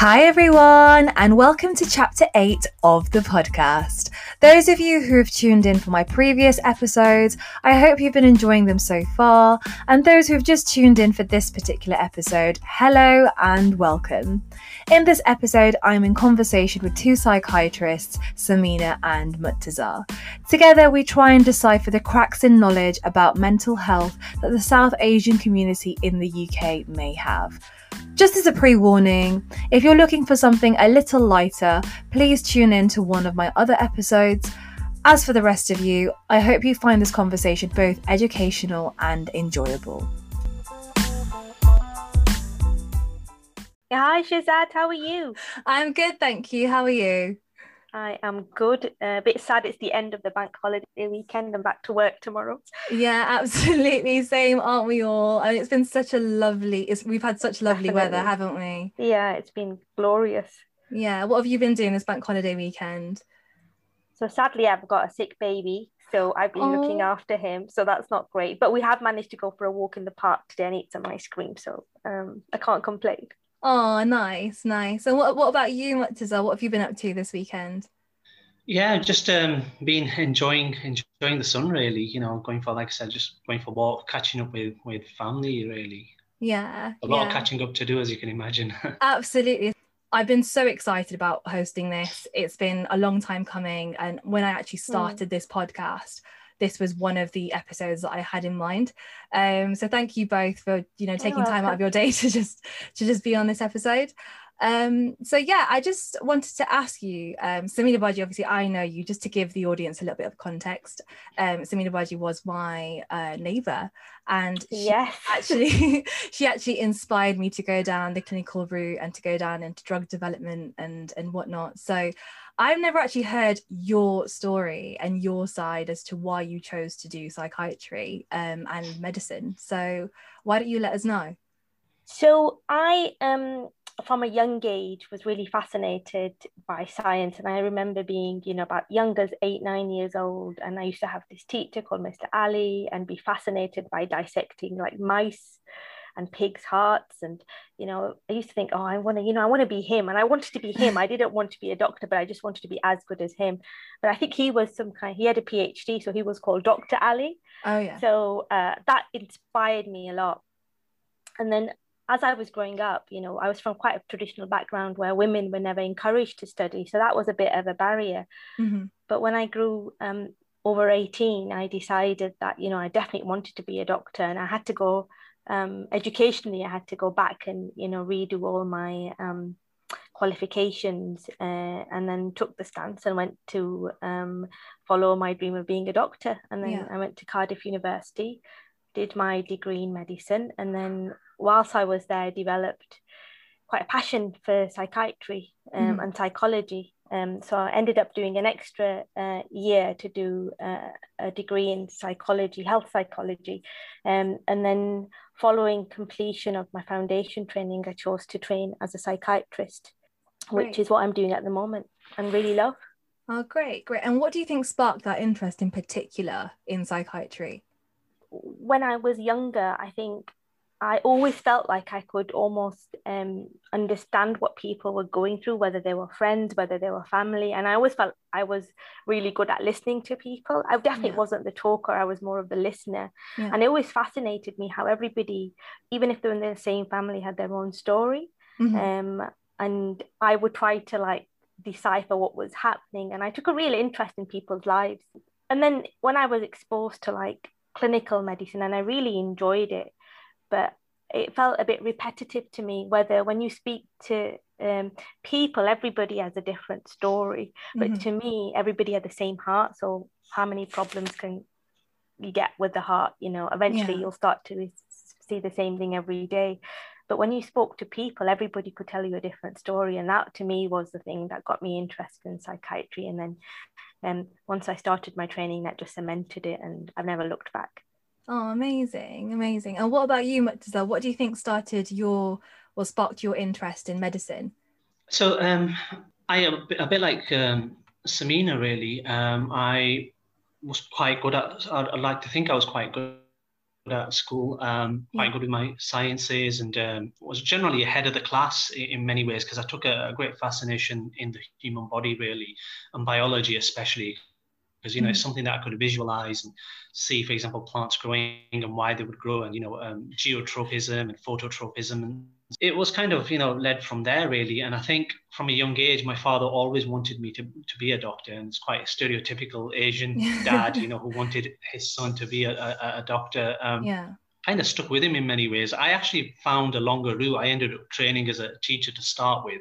Hi, everyone, and welcome to chapter 8 of the podcast. Those of you who have tuned in for my previous episodes, I hope you've been enjoying them so far. And those who have just tuned in for this particular episode, hello and welcome. In this episode, I'm in conversation with two psychiatrists, Samina and Murtaza. Together, we try and decipher the cracks in knowledge about mental health that the South Asian community in the UK may have. Just as a pre warning, if you're looking for something a little lighter, please tune in to one of my other episodes. As for the rest of you, I hope you find this conversation both educational and enjoyable. Hi Shazad, how are you? I'm good, thank you. How are you? I am good. Uh, a bit sad it's the end of the bank holiday weekend. I'm back to work tomorrow. Yeah, absolutely. Same, aren't we all? And it's been such a lovely, it's, we've had such lovely Definitely. weather, haven't we? Yeah, it's been glorious. Yeah. What have you been doing this bank holiday weekend? So sadly, I've got a sick baby. So I've been oh. looking after him. So that's not great. But we have managed to go for a walk in the park today and eat some ice cream. So um, I can't complain. Oh, nice, nice. And what, what about you, Murtaza? What have you been up to this weekend? Yeah, just um, been enjoying enjoying the sun. Really, you know, going for like I said, just going for walk, catching up with with family. Really. Yeah. A lot yeah. of catching up to do, as you can imagine. Absolutely. I've been so excited about hosting this. It's been a long time coming, and when I actually hmm. started mm. this podcast, this was one of the episodes that I had in mind. Um, so thank you both for you know taking time out of your day to just to just be on this episode. Um, so yeah, I just wanted to ask you, um, Samina Baji, obviously I know you, just to give the audience a little bit of context. Um, Samina Baji was my uh, neighbor and yes. actually she actually inspired me to go down the clinical route and to go down into drug development and and whatnot. So I've never actually heard your story and your side as to why you chose to do psychiatry um, and medicine. So why don't you let us know? So I um from a young age was really fascinated by science. And i remember being you know about young as eight nine years old and i used to have this teacher called mr ali and be fascinated by dissecting like mice and pigs hearts. And you know i used to think oh i want to you know i want to be him and i wanted to be him. I didn't want to be a doctor but i just wanted to be as good as him. But i think he was some kind he had a phd so he was called dr ali. Oh yeah. So uh, that inspired me a lot. And then as I was growing up, you know, I was from quite a traditional background where women were never encouraged to study. So that was a bit of a barrier. Mm-hmm. But when I grew um, over 18, I decided that, you know, I definitely wanted to be a doctor and I had to go um, educationally, I had to go back and, you know, redo all my um, qualifications uh, and then took the stance and went to um, follow my dream of being a doctor. And then yeah. I went to Cardiff University, did my degree in medicine, and then whilst I was there, developed quite a passion for psychiatry um, mm. and psychology. Um, so I ended up doing an extra uh, year to do uh, a degree in psychology, health psychology. Um, and then following completion of my foundation training, I chose to train as a psychiatrist, great. which is what I'm doing at the moment and really love. Oh, great, great. And what do you think sparked that interest in particular in psychiatry? When I was younger, I think I always felt like I could almost um, understand what people were going through, whether they were friends, whether they were family. And I always felt I was really good at listening to people. I definitely yeah. wasn't the talker, I was more of the listener. Yeah. And it always fascinated me how everybody, even if they're in the same family, had their own story. Mm-hmm. Um, and I would try to like decipher what was happening. And I took a real interest in people's lives. And then when I was exposed to like clinical medicine, and I really enjoyed it. But it felt a bit repetitive to me whether when you speak to um, people everybody has a different story. But mm-hmm. to me everybody had the same heart so how many problems can you get with the heart? You know eventually yeah. you'll start to see the same thing every day. But when you spoke to people everybody could tell you a different story and that to me was the thing that got me interested in psychiatry. And then um, once i started my training that just cemented it and i've never looked back Oh, amazing, amazing. And what about you, Murtaza? What do you think started your or sparked your interest in medicine? So um, I am a bit, like um, Samina, really. Um, I was quite good at, I'd, I'd, like to think I was quite good at school, um, quite yeah. good with my sciences, and um, was generally ahead of the class in, in many ways because I took a, a, great fascination in the human body, really, and biology especially, because you know mm. it's something that I could visualize and see, for example, plants growing and why they would grow, and you know, um, geotropism and phototropism and it was kind of you know led from there really. And i think from a young age my father always wanted me to, to be a doctor. And it's quite a stereotypical asian dad you know who wanted his son to be a, a, a doctor. Um, yeah. kind of stuck with him in many ways. I actually found a longer route. I ended up training as a teacher to start with.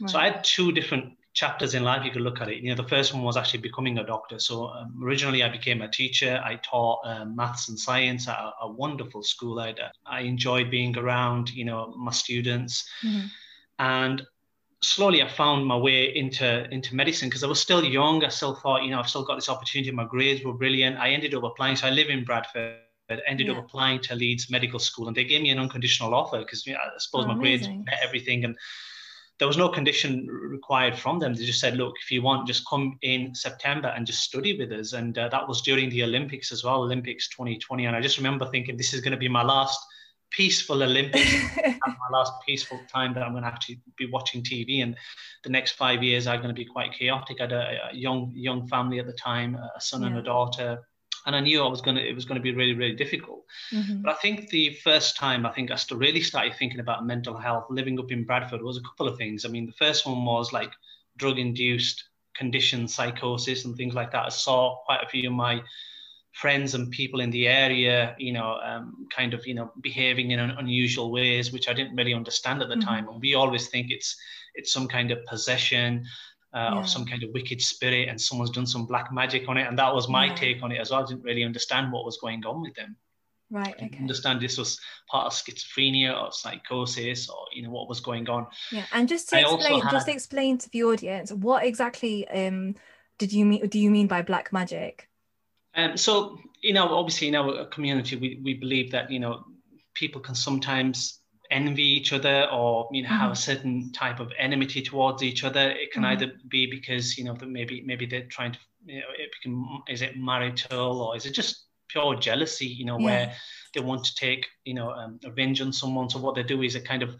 Right. so i had two different chapters in life you could look at it. You know, the first one was actually becoming a doctor. So um, originally, I became a teacher. I taught um, maths and science at a, a wonderful school. I, I enjoyed being around, you know, my students, mm-hmm. and slowly I found my way into into medicine because I was still young. I still thought, you know, I've still got this opportunity. My grades were brilliant. I ended up applying. So I live in Bradford. Ended yeah. up applying to Leeds Medical School, and they gave me an unconditional offer because you know, I suppose oh, my amazing. grades met everything and there was no condition required from them. They just said, look, if you want, just come in September and just study with us. And uh, that was during the Olympics as well, Olympics 2020. And I just remember thinking, this is going to be my last peaceful Olympics, my last peaceful time that I'm going to actually be watching TV. And the next five years are going to be quite chaotic. I had a, a young young family at the time, a son yeah. and a daughter, and I knew I was going to it was going to be really really difficult. Mm-hmm. But I think the first time I think I still really started thinking about mental health living up in Bradford was a couple of things. I mean, the first one was like drug induced condition psychosis and things like that. I saw quite a few of my friends and people in the area, you know, um, kind of you know behaving in unusual ways, which I didn't really understand at the mm-hmm. time. And we always think it's it's some kind of possession uh, yeah. of some kind of wicked spirit and someone's done some black magic on it. And that was my yeah. take on it as well. I didn't really understand what was going on with them. Right. Okay. understand this was part of schizophrenia or psychosis or you know what was going on. Yeah. And just to I explain, had... just explain to the audience what exactly um did you mean do you mean by black magic? Um so you know obviously in our community we, we believe that you know people can sometimes envy each other or you know mm-hmm. have a certain type of enmity towards each other it can mm-hmm. either be because you know that maybe maybe they're trying to you know it can, is it marital or is it just pure jealousy you know yeah. where they want to take you know um, revenge on someone so what they do is they kind of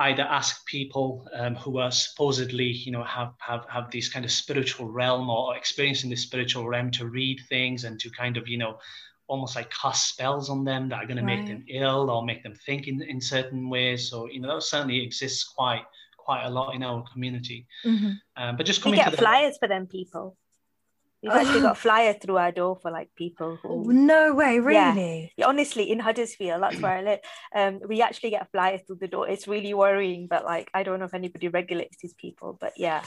either ask people um, who are supposedly you know have have have this kind of spiritual realm or experiencing this spiritual realm to read things and to kind of you know almost like cast spells on them that are going right. to make them ill or make them think in, in certain ways. So you know that certainly exists quite quite a lot in our community. Mm-hmm. Um, but just coming we get to the... flyers for them people. We've actually got a flyer through our door for like people who. No way, really? Yeah. honestly, in Huddersfield, that's where I live. Um, we actually get flyers through the door. It's really worrying, but like I don't know if anybody regulates these people, but yeah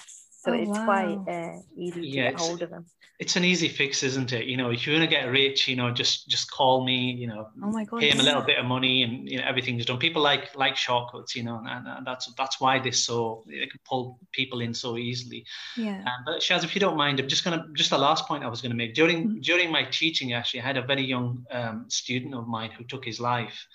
so oh, it's wow. quite uh, easy to yeah, get hold of them. it's an easy fix isn't it? You know if you want to get rich you know just just call me you know oh my god pay him a little bit of money and you know everything's done. People like like shortcuts you know and, and that's that's why they so they can pull people in so easily. Yeah. Um, but Shaz if you don't mind I'm just gonna just the last point I was gonna make. During mm-hmm. during my teaching actually I had a very young um, student of mine who took his life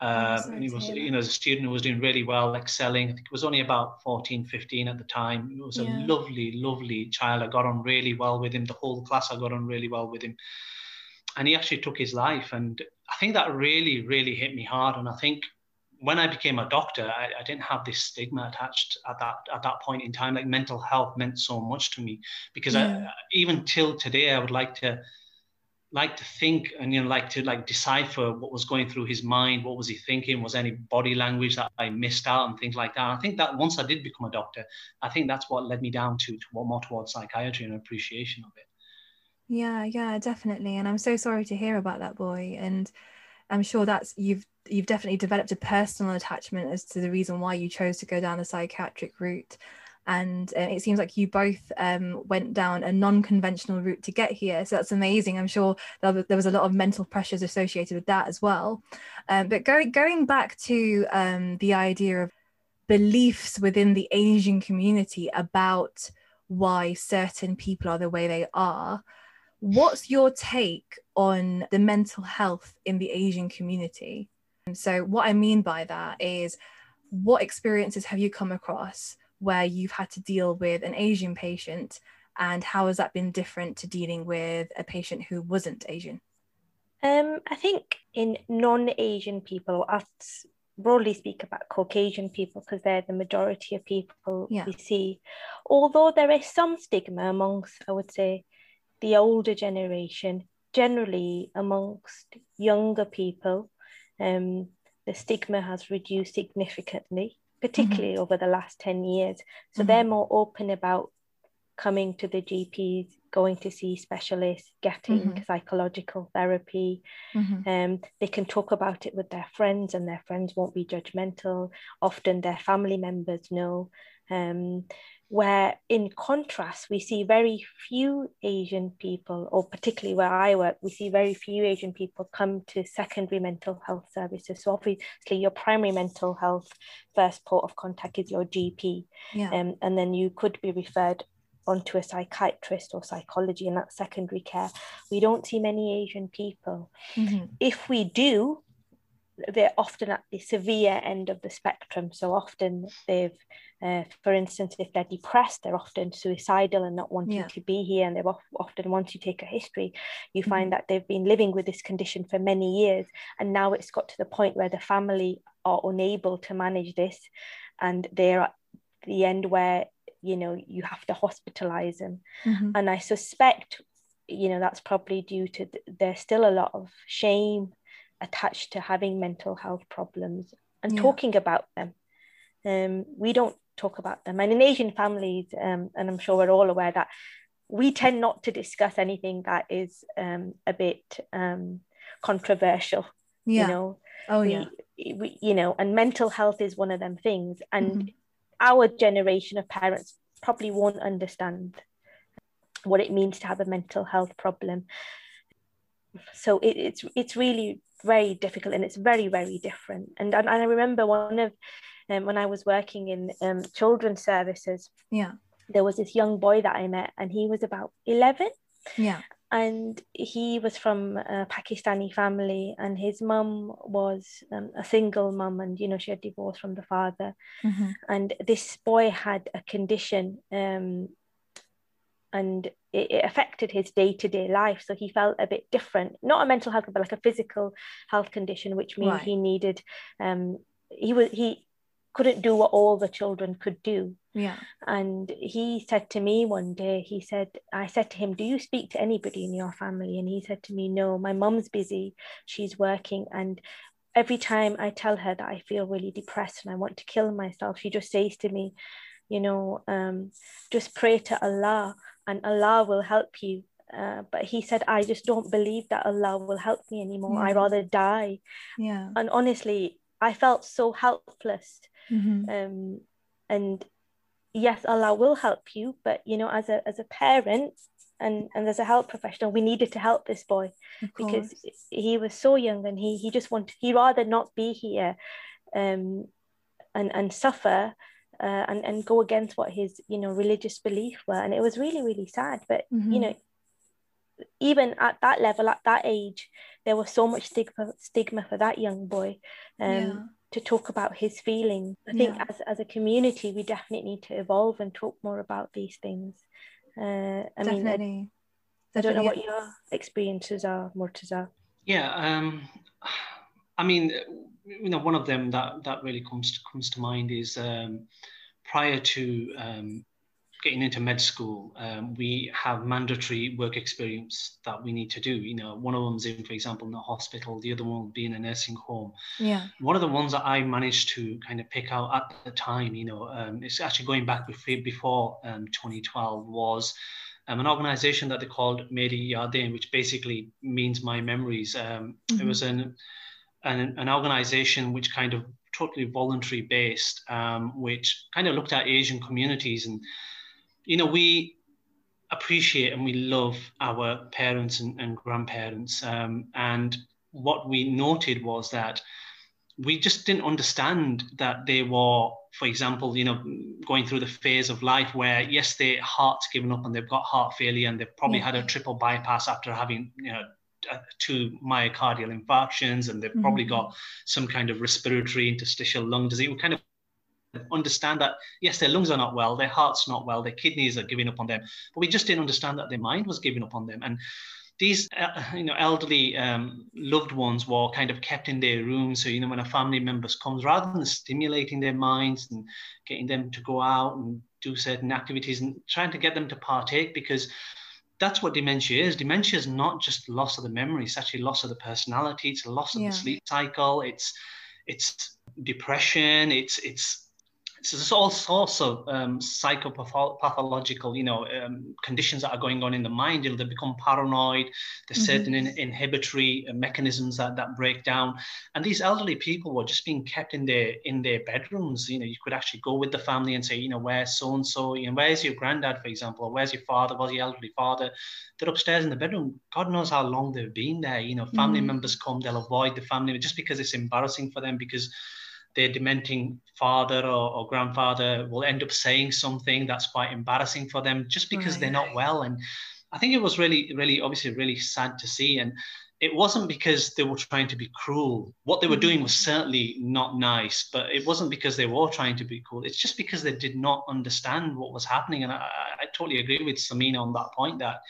uh, and he was, you know, as a student who was doing really well, excelling. I think it was only about 14, 15 at the time. He was yeah. a lovely, lovely child. I got on really well with him. The whole class, I got on really well with him. And he actually took his life. And I think that really, really hit me hard. And I think when I became a doctor, I, I, didn't have this stigma attached at that at that point in time. Like mental health meant so much to me because yeah. I, even till today, I would like to like to think and you know like to like decipher what was going through his mind what was he thinking was any body language that i missed out and things like that. I think that once i did become a doctor i think that's what led me down to, to more towards psychiatry and appreciation of it. Yeah yeah definitely. And i'm so sorry to hear about that boy. And i'm sure that's you've you've definitely developed a personal attachment as to the reason why you chose to go down the psychiatric route and uh, it seems like you both um, went down a non-conventional route to get here. So that's amazing. I'm sure there, was a lot of mental pressures associated with that as well. Um, but going going back to um, the idea of beliefs within the asian community about why certain people are the way they are what's your take on the mental health in the asian community? So what i mean by that is what experiences have you come across where you've had to deal with an Asian patient and how has that been different to dealing with a patient who wasn't Asian? Um, I think in non-Asian people, I'll broadly speak about Caucasian people because they're the majority of people yeah. we see. Although there is some stigma amongst, I would say, the older generation, generally amongst younger people, um, the stigma has reduced significantly, particularly mm-hmm. over the last 10 years. So mm-hmm. they're more open about coming to the GPs, going to see specialists, getting mm-hmm. psychological therapy. Mm-hmm. Um, they can talk about it with their friends, and their friends won't be judgmental. Often their family members know. Um, where in contrast we see very few asian people or particularly where i work we see very few asian people come to secondary mental health services so obviously your primary mental health first port of contact is your gp yeah. um, and then you could be referred onto a psychiatrist or psychology and that's secondary care we don't see many asian people mm-hmm. if we do they're often at the severe end of the spectrum. So often they've, uh, for instance, if they're depressed, they're often suicidal and not wanting yeah. to be here. And they're often, once you take a history, you mm-hmm. find that they've been living with this condition for many years. And now it's got to the point where the family are unable to manage this. And they're at the end where, you know, you have to hospitalize them. Mm-hmm. And I suspect, you know, that's probably due to th- there's still a lot of shame attached to having mental health problems and yeah. talking about them. Um, we don't talk about them. And in Asian families, um, and I'm sure we're all aware that we tend not to discuss anything that is um, a bit um, controversial. Yeah. You know, oh we, yeah, we, you know, and mental health is one of them things. And mm-hmm. our generation of parents probably won't understand what it means to have a mental health problem. So it, it's it's really very difficult and it's very very different. And, and i remember one of um, when i was working in um, children's services yeah. there was this young boy that i met and he was about 11 yeah. And he was from a pakistani family and his mum was um, a single mum and you know she had divorced from the father. Mm-hmm. and this boy had a condition um, and it, it affected his day-to-day life so he felt a bit different. Not a mental health but like a physical health condition which means right. he needed um he was he couldn't do what all the children could do. Yeah. And he said to me one day he said i said to him do you speak to anybody in your family? And he said to me no my mum's busy. She's working. And every time i tell her that i feel really depressed and i want to kill myself she just says to me you know um, just pray to allah and Allah will help you. Uh, but he said, I just don't believe that Allah will help me anymore. Yeah. I rather die. Yeah. And honestly, I felt so helpless. Mm-hmm. Um, and yes, Allah will help you, but you know, as a as a parent and and as a health professional, we needed to help this boy because he was so young and he he just wanted he rather not be here, um, and and suffer uh, and and go against what his you know religious belief were and it was really really sad but mm-hmm. you know even at that level at that age there was so much stigma stigma for that young boy um, yeah. to talk about his feelings i think yeah. as, as a community we definitely need to evolve and talk more about these things uh, i definitely. mean I, I don't know what your experiences are Murtaza. yeah um i mean you know, one of them that that really comes to, comes to mind is um, prior to um, getting into med school, um, we have mandatory work experience that we need to do. You know, one of them's in, for example, in the hospital, the other one being a nursing home. Yeah. One of the ones that I managed to kind of pick out at the time, you know, um, it's actually going back before, before um, 2012 was um, an organization that they called Meri Yaadein, which basically means my memories. Um, mm-hmm. It was an an, an organization which kind of totally voluntary based, um, which kind of looked at Asian communities. And, you know, we appreciate and we love our parents and, and grandparents. Um, and what we noted was that we just didn't understand that they were, for example, you know, going through the phase of life where, yes, their heart's given up and they've got heart failure and they've probably yeah. had a triple bypass after having, you know, two myocardial infarctions and they've mm-hmm. probably got some kind of respiratory interstitial lung disease. We kind of understand that yes their lungs are not well their heart's not well their kidneys are giving up on them but we just didn't understand that their mind was giving up on them and these uh, you know elderly um, loved ones were kind of kept in their rooms so you know when a family member comes rather than stimulating their minds and getting them to go out and do certain activities and trying to get them to partake because that's what dementia is dementia is not just loss of the memory it's actually loss of the personality it's a loss of yeah. the sleep cycle it's it's depression it's it's so there's all sorts of um, psychopathological, you know, um, conditions that are going on in the mind. You know, they become paranoid. There's mm-hmm. certain in, inhibitory mechanisms that, that break down. And these elderly people were just being kept in their in their bedrooms. You know, you could actually go with the family and say, you know, where's so and so? You know, where's your granddad, for example, or where's your father? Where's your elderly father? They're upstairs in the bedroom. God knows how long they've been there. You know, family mm-hmm. members come, they'll avoid the family just because it's embarrassing for them because their dementing father or, or, grandfather will end up saying something that's quite embarrassing for them just because right. they're not well. And I think it was really, really, obviously, really sad to see. And it wasn't because they were trying to be cruel. What they were doing was mm-hmm. certainly not nice, but it wasn't because they were trying to be cruel. It's just because they did not understand what was happening. And I, I totally agree with Samina on that point that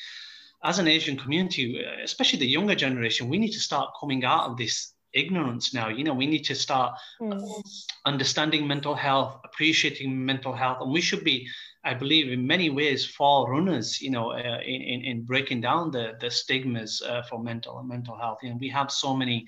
as an Asian community, especially the younger generation, we need to start coming out of this ignorance now. You know, we need to start mm. understanding mental health, appreciating mental health, and we should be, I believe, in many ways, forerunners. You know, uh, in, in, in breaking down the the stigmas uh, for mental and mental health. And we have so many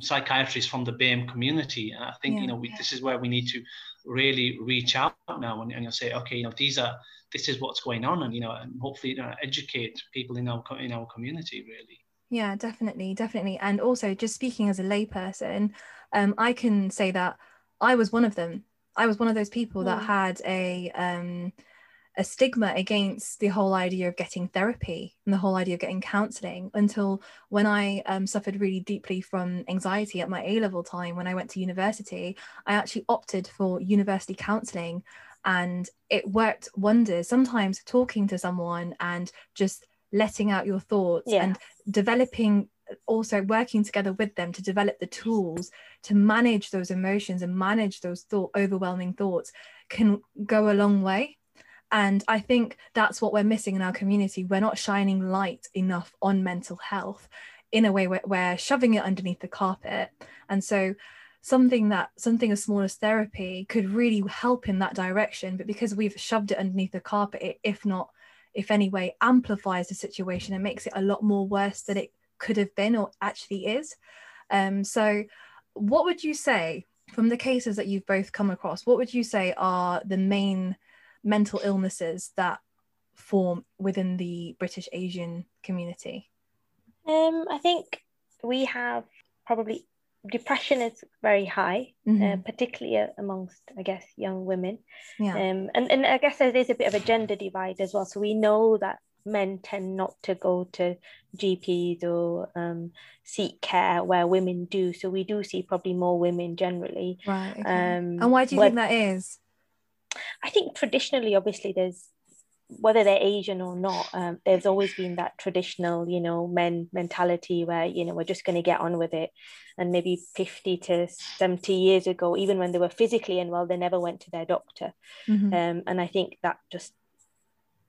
psychiatrists from the BAME community. And I think yeah. you know we, this is where we need to really reach out now and, and you say, okay, you know, these are this is what's going on, and you know, and hopefully you know, educate people in our in our community really. Yeah, definitely, definitely. And also, just speaking as a layperson, um, I can say that I was one of them. I was one of those people that had a um, a stigma against the whole idea of getting therapy and the whole idea of getting counselling until when I um, suffered really deeply from anxiety at my A level time when I went to university. I actually opted for university counselling and it worked wonders. Sometimes talking to someone and just letting out your thoughts yeah. and developing also working together with them to develop the tools to manage those emotions and manage those thought overwhelming thoughts can go a long way. And i think that's what we're missing in our community. We're not shining light enough on mental health in a way where we're shoving it underneath the carpet. And so something that something as small as therapy could really help in that direction but because we've shoved it underneath the carpet if not if any way amplifies the situation and makes it a lot more worse than it could have been or actually is. Um, so what would you say from the cases that you've both come across what would you say are the main mental illnesses that form within the british asian community? Um, i think we have probably depression is very high, uh, mm-hmm. uh, particularly amongst, I guess, young women. Yeah. Um, and, and I guess there is a bit of a gender divide as well. So we know that men tend not to go to GPs or um, seek care where women do. So we do see probably more women generally. Right. Okay. Um, and why do you think that is? I think traditionally, obviously, there's whether they're Asian or not, um, there's always been that traditional, you know, men mentality where, you know, we're just going to get on with it. And maybe 50 to 70 years ago, even when they were physically unwell, they never went to their doctor. Mm-hmm. Um, and I think that just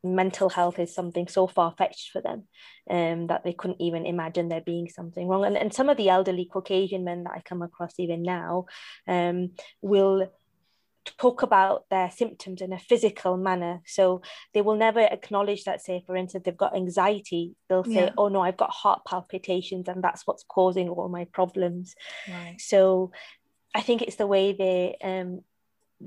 mental health is something so far fetched for them um, that they couldn't even imagine there being something wrong. And, and some of the elderly Caucasian men that I come across even now um, will talk about their symptoms in a physical manner. So they will never acknowledge that, say, for instance, they've got anxiety. They'll say, yeah. oh no, I've got heart palpitations and that's what's causing all my problems. Right. So I think it's the way they, um,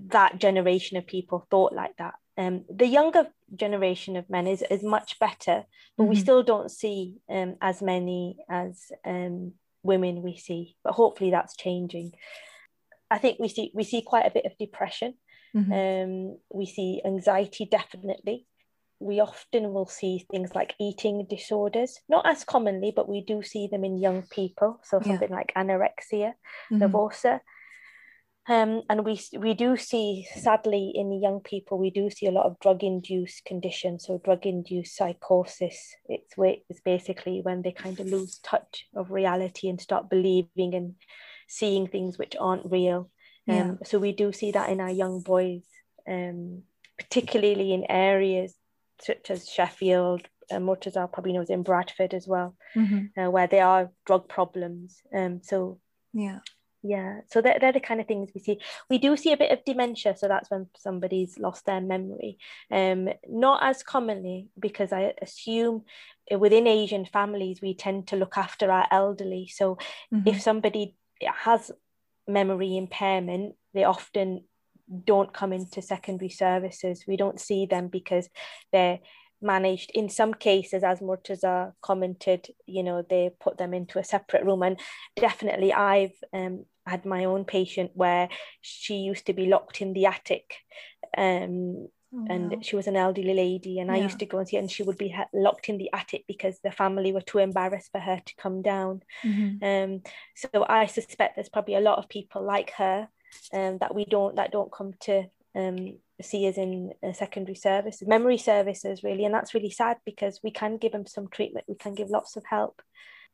that generation of people thought like that. Um, the younger generation of men is, is much better, but mm-hmm. we still don't see um, as many as um, women we see. But hopefully that's changing. I think we see we see quite a bit of depression. Mm-hmm. Um, we see anxiety definitely. We often will see things like eating disorders, not as commonly, but we do see them in young people. So something yeah. like anorexia mm-hmm. nervosa. Um, and we we do see, sadly, in young people, we do see a lot of drug-induced conditions. So drug-induced psychosis. It's it's basically when they kind of lose touch of reality and start believing and seeing things which aren't real. Um, yeah. So we do see that in our young boys, um, particularly in areas such as Sheffield, uh, Murtaza probably knows in Bradford as well, Mm-hmm. uh, where there are drug problems. Um, so Yeah. yeah, so they're, they're the kind of things we see. We do see a bit of dementia, so that's when somebody's lost their memory. Um, not as commonly because I assume within Asian families we tend to look after our elderly. So Mhm. if somebody has memory impairment, they often don't come into secondary services. We don't see them because they're managed in some cases, as Murtaza commented, you know, they put them into a separate room. And definitely, I've um, had my own patient where she used to be locked in the attic. Um, Oh, and wow. she was an elderly lady and i used to go and see her and she would be ha- locked in the attic because the family were too embarrassed for her to come down. Mhm. um so i suspect there's probably a lot of people like her um that we don't that don't come to um see us in uh, secondary services memory services really. And that's really sad because we can give them some treatment we can give lots of help.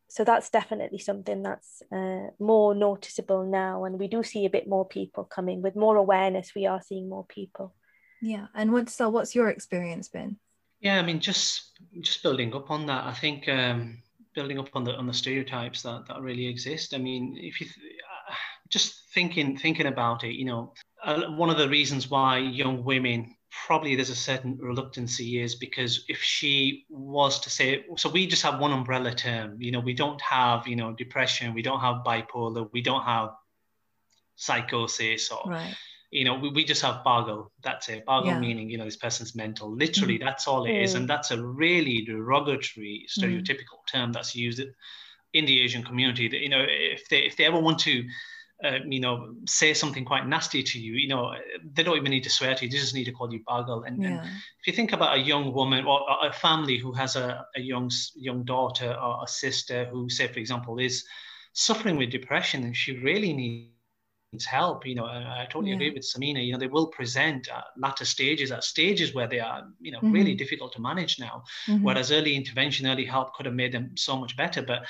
So that's definitely something that's uh, more noticeable now and we do see a bit more people coming. With more awareness we are seeing more people Yeah. And what's so what's your experience been? Yeah, I mean, just just building up on that, I think um, building up on the on the stereotypes that that really exist. I mean, if you th- uh, just thinking thinking about it, you know, uh, one of the reasons why young women probably there's a certain reluctancy is because if she was to say, so we just have one umbrella term, you know, we don't have you know depression, we don't have bipolar, we don't have psychosis or Right. You know, we, we just have pagal. That's it. pagal Yeah. meaning, you know, this person's mental. Literally, that's all it is. And that's a really derogatory, stereotypical term that's used in the Asian community. That you know, if they if they ever want to, uh, you know, say something quite nasty to you, you know, they don't even need to swear to you. They just need to call you pagal. And, and if you think about a young woman or a family who has a, a young young daughter or a sister who, say, for example, is suffering with depression, and she really needs needs help. You know, I, I totally Yeah. agree with Samina. You know, they will present at latter stages, at stages where they are, you know, Mhm. really difficult to manage now. Mhm. Whereas early intervention, early help could have made them so much better. But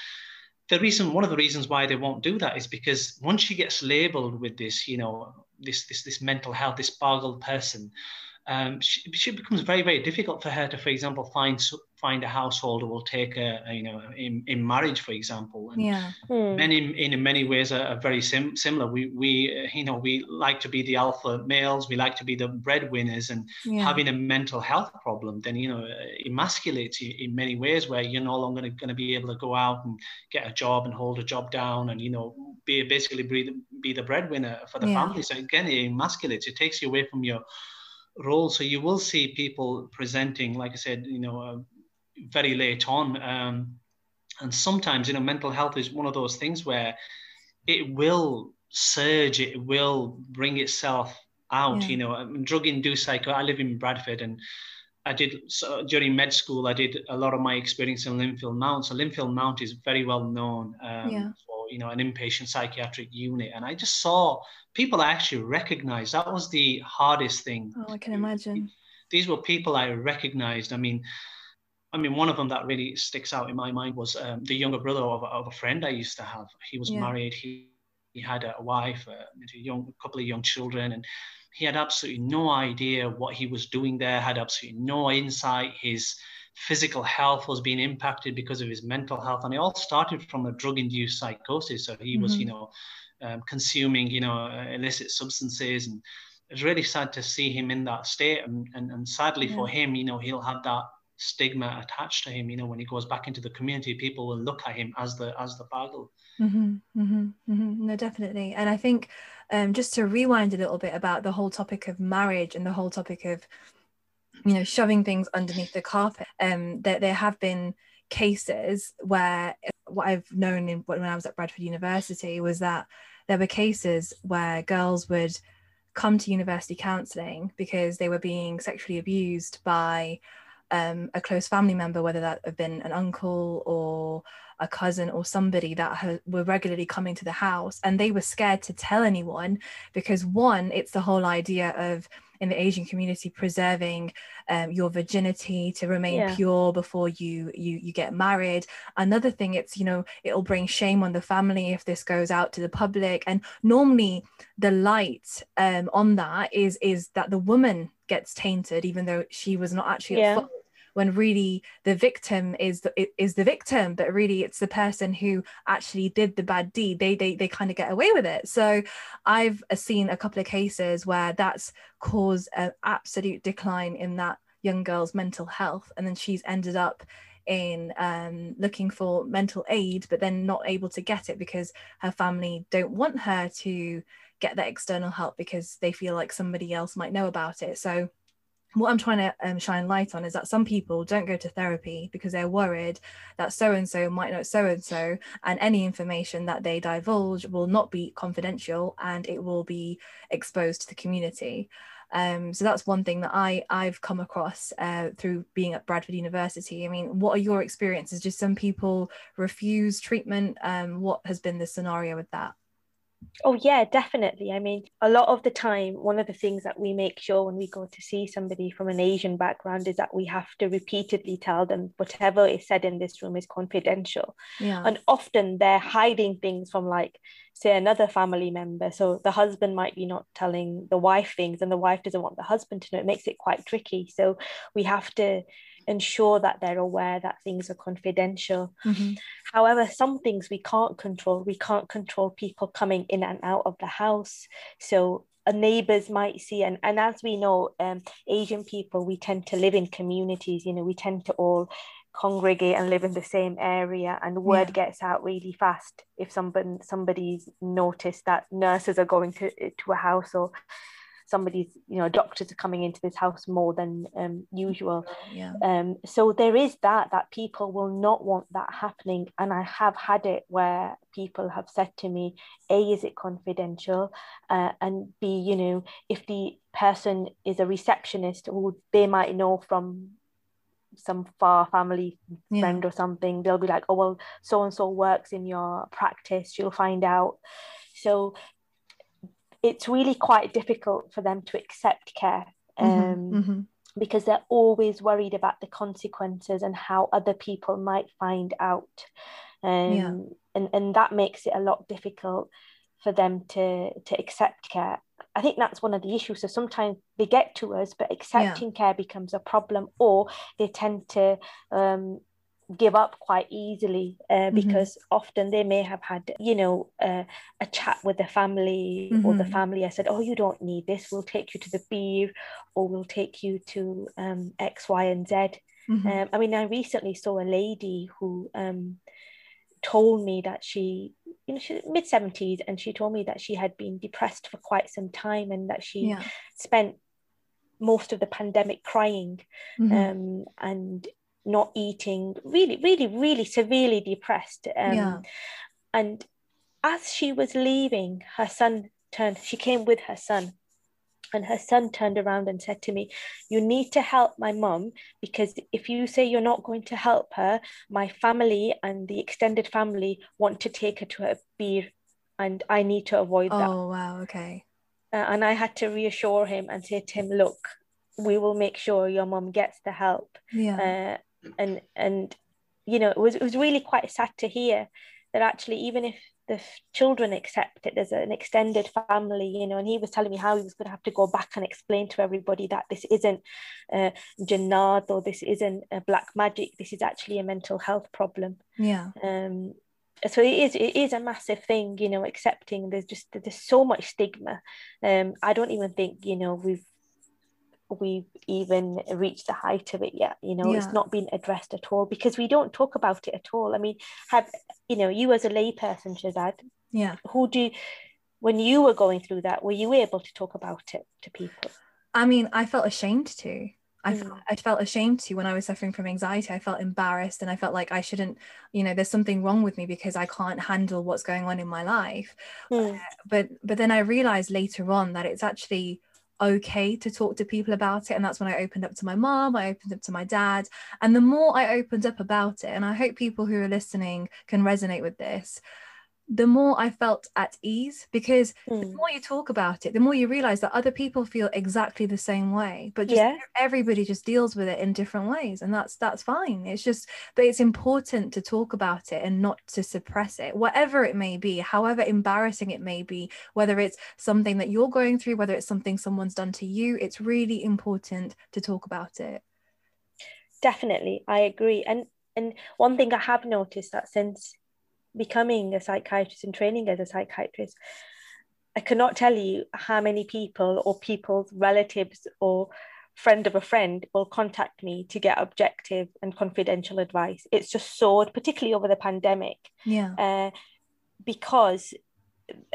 the reason, one of the reasons why they won't do that is because once she gets labelled with this, you know, this this this mental health, this pagal person, um, she, she becomes very very difficult for her to, for example, find find a household who will take a you know, in, in marriage, for example. And, Yeah. Hmm. men in, in many ways are, are very sim- similar. We, we, uh, you know, we like to be the alpha males. We like to be the breadwinners, and Yeah. having a mental health problem then, you know, uh, emasculates you in many ways, where you're no longer going to be able to go out and get a job and hold a job down, and you know, be basically be the, be the breadwinner for the Yeah. family. So again, it emasculates. It takes you away from your role. So you will see people presenting, like I said, you know, uh, very late on. Um, and sometimes, you know, mental health is one of those things where it will surge, it will bring itself out. Yeah. You know, um, drug induced psycho. I live in Bradford and I did so during med school. I did a lot of my experience in Lynfield Mount. So Lynfield Mount is very well known um, Yeah. for you know an inpatient psychiatric unit, and I just saw people I actually recognized. That was the hardest thing. Oh, I can imagine. These were people I recognized. I mean, I mean, one of them that really sticks out in my mind was um, the younger brother of, of a friend I used to have. He was Yeah. married. He he had a wife, uh, a young a couple of young children, and he had absolutely no idea what he was doing there. Had absolutely no insight. His physical health was being impacted because of his mental health, and it all started from a drug-induced psychosis. So he was, Mhm. you know, um, consuming, you know, uh, illicit substances, and it's really sad to see him in that state. And and, and sadly for him, you know, he'll have that stigma attached to him. You know, when he goes back into the community, people will look at him as the as the pagal. hmm hmm hmm No, definitely. And I think um, just to rewind a little bit about the whole topic of marriage and the whole topic of, you know, shoving things underneath the carpet, um, that there have been cases where what I've known in, when I was at Bradford University was that there were cases where girls would come to university counselling because they were being sexually abused by um, a close family member, whether that have been an uncle or a cousin or somebody that ha- were regularly coming to the house, and they were scared to tell anyone because one, it's the whole idea of in the Asian community preserving um, your virginity to remain Yeah. pure before you you you get married. Another thing, it's you know it'll bring shame on the family if this goes out to the public, and normally the light um, on that is is that the woman gets tainted even though she was not actually Yeah. at fault when really the victim is the, is the victim but really it's the person who actually did the bad deed. They they, they kind of get away with it. So i've seen a couple of cases where that's caused an absolute decline in that young girl's mental health and then she's ended up in um, looking for mental aid but then not able to get it because her family don't want her to get that external help because they feel like somebody else might know about it. So what I'm trying to um, shine light on is that some people don't go to therapy because they're worried that so and so might know so and so, and any information that they divulge will not be confidential and it will be exposed to the community. Um, so that's one thing that I I've come across uh, through being at Bradford University. I mean, what are your experiences? Just some people refuse treatment. Um, what has been the scenario with that? Oh, yeah, definitely. I mean, a lot of the time, one of the things that we make sure when we go to see somebody from an Asian background is that we have to repeatedly tell them whatever is said in this room is confidential. Yeah. And often they're hiding things from, like, say, another family member. So the husband might be not telling the wife things, and the wife doesn't want the husband to know. It makes it quite tricky. So we have to ensure that they're aware that things are confidential. Mm-hmm. However, some things we can't control. We can't control people coming in and out of the house. So neighbors might see and, and as we know um, asian people we tend to live in communities you know we tend to all congregate and live in the same area and word yeah. gets out really fast if somebody somebody's noticed that nurses are going to to a house or somebody's you know doctors are coming into this house more than um, usual yeah. um, so there is that that people will not want that happening and i have had it where people have said to me a is it confidential uh, and b you know if the person is a receptionist who they might know from some far family yeah. friend or something they'll be like oh well so and so works in your practice you'll find out so it's really quite difficult for them to accept care mm-hmm, um, mm-hmm, mm-hmm. because they're always worried about the consequences and how other people might find out. Um, yeah. and, and that makes it a lot difficult for them to, to accept care. I think that's one of the issues. So sometimes they get to us, but accepting yeah. care becomes a problem, or they tend to um, give up quite easily uh, mm-hmm. because often they may have had you know uh, a chat with the family mm-hmm. or the mm-hmm. family I said oh you don't need this we'll take you to the pir or we'll take you to um, X Y and Z mm-hmm. um, I mean I recently saw a lady who um, told me that she you know she's mid 70s and she told me that she had been depressed for quite some time and that she yeah. spent most of the pandemic crying mm-hmm. um, and not eating, really, really, really severely depressed. Um, yeah. And as she was leaving, her son turned, she came with her son. And her son turned around and said to me, You need to help my mum because if you say you're not going to help her, my family and the extended family want to take her to a pir and I need to avoid that. Oh, wow. Okay. Uh, and I had to reassure him and say to him, Look, we will make sure your mum gets the help. Yeah. Uh, and and you know it was it was really quite sad to hear that actually even if the children accept it there's an extended family you know and he was telling me how he was going to have to go back and explain to everybody that this isn't uh, jinnat or this isn't a black magic this is actually a mental health problem. Yeah. Um so it is it is a massive thing you know accepting there's just there's so much stigma. Um i don't even think you know we've we've even reached the height of it yet you know yeah. it's not been addressed at all because we don't talk about it at all i mean have you know you as a layperson shazad yeah who do when you were going through that were you able to talk about it to people i mean i felt ashamed to I, Mm. felt, I felt ashamed to when I was suffering from anxiety. I felt embarrassed and I felt like I shouldn't, you know, there's something wrong with me because I can't handle what's going on in my life. Mm. Uh, but but then I realized later on that it's actually okay to talk to people about it and that's when i opened up to my mom i opened up to my dad and the more i opened up about it and i hope people who are listening can resonate with this the more I felt at ease because mm. the hmm. more you talk about it, the more you realize that other people feel exactly the same way. But just yeah. everybody just deals with it in different ways. And that's that's fine. It's just but it's important to talk about it and not to suppress it, whatever it may be, however embarrassing it may be, whether it's something that you're going through, whether it's something someone's done to you, it's really important to talk about it. definitely i agree and and one thing i have noticed that since becoming a psychiatrist and training as a psychiatrist i cannot tell you how many people or people's relatives or friend of a friend will contact me to get objective and confidential advice. It's just soared particularly over the pandemic. Yeah. Uh, because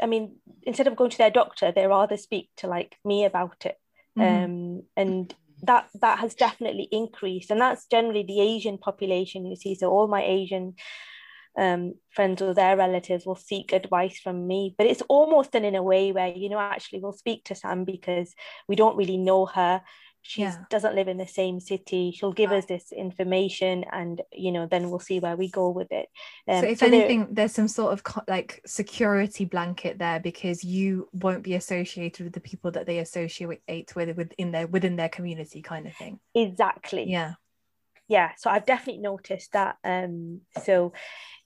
i mean instead of going to their doctor they rather speak to like me about it. Mm-hmm. um, and that that has definitely increased. And that's generally the asian population you see so all my asian um, friends or their relatives will seek advice from me. But it's almost done in a way where you know actually we'll speak to sam because we don't really know her. She yeah. doesn't live in the same city. She'll give right. us this information and you know then we'll see where we go with it. Um, so if so anything there's some sort of co- like security blanket there because you won't be associated with the people that they associate with within their within their community kind of thing. Exactly. Yeah yeah so i've definitely noticed that um so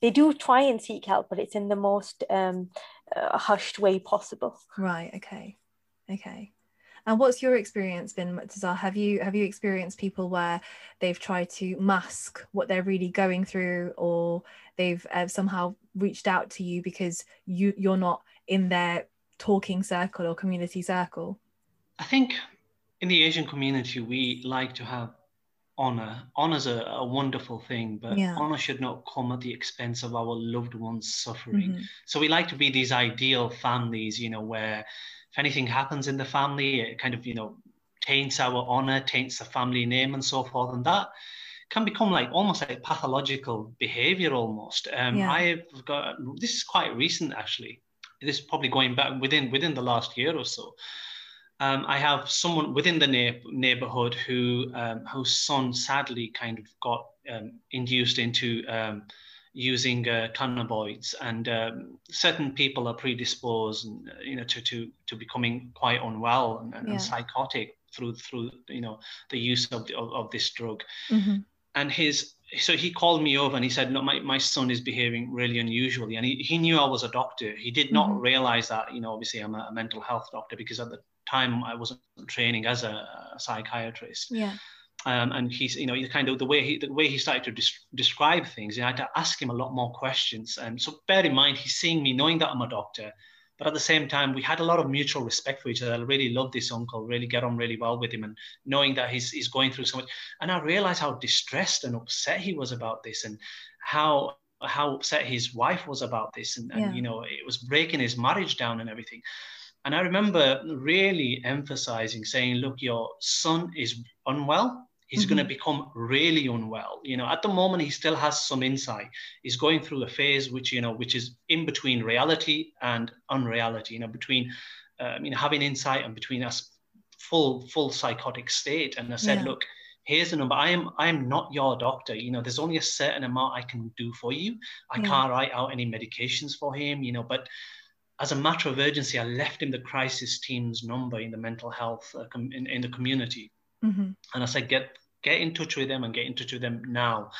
they do try and seek help but it's in the most um uh, hushed way possible right okay okay and what's your experience been, Murtaza? Have you have you experienced people where they've tried to mask what they're really going through, or they've uh, somehow reached out to you because you you're not in their talking circle or community circle? I think in the Asian community we like to have honor. Honor is a, a wonderful thing, but yeah. honor should not come at the expense of our loved ones suffering. Mm-hmm. So we like to be these ideal families, you know, where if anything happens in the family, it kind of, you know, taints our honor, taints the family name and so forth. And that can become like almost like pathological behavior almost. Um, yeah. I've got, this is quite recent actually. This is probably going back within within the last year or so. Um, I have someone within the na- neighborhood who um, whose son sadly kind of got um, induced into um, using uh, cannabinoids, and um, certain people are predisposed, you know, to to to becoming quite unwell and, and, yeah. and psychotic through through you know the use of the, of, of, this drug. Mm-hmm. And his so he called me over and he said, "No, my, my son is behaving really unusually." And he, he knew I was a doctor. He did not mm-hmm. realize that, you know, obviously I'm a, a, mental health doctor because at the time I wasn't training as a, psychiatrist. Yeah. Um, and he's, you know, he kind of the way he the way he started to des- describe things, you know, I had to ask him a lot more questions. And so bear in mind, he's seeing me, knowing that I'm a doctor, but at the same time, we had a lot of mutual respect for each other. I really love this uncle, really get on really well with him, and knowing that he's he's going through so much. And I realized how distressed and upset he was about this, and how how upset his wife was about this, and, and yeah. you know, it was breaking his marriage down and everything. And I remember really emphasizing, saying, look, your son is unwell. He's mm-hmm. going to become really unwell. You know at the moment he still has some insight. He's going through a phase which you know which is in between reality and unreality you know between uh, I mean having insight and between us full full psychotic state. And i said yeah. look here's the number. I am i am not your doctor. You know there's only a certain amount i can do for you. I yeah. can't write out any medications for him you know but as a matter of urgency i left him the crisis team's number in the mental health uh, com- in, in the community Mm-hmm. And I said, get get in touch with them and get in touch with them now.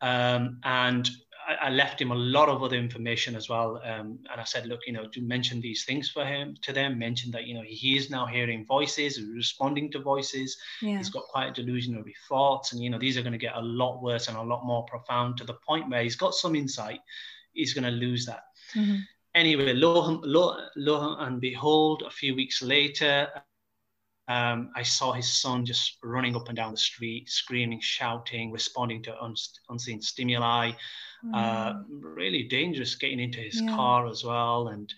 Um, and I, I, left him a lot of other information as well. Um, and I said, look, you know, do mention these things for him to them, mention that, you know, he is now hearing voices, responding to voices. Yeah. He's got quite delusionary thoughts. And, you know, these are going to get a lot worse and a lot more profound to the point where he's got some insight. He's going to lose that. Mm-hmm. Anyway, lo, lo, lo and behold, a few weeks later, um, I saw his son just running up and down the street, screaming, shouting, responding to un- unseen stimuli. Mm. Uh, really dangerous getting into his yeah. car as well, and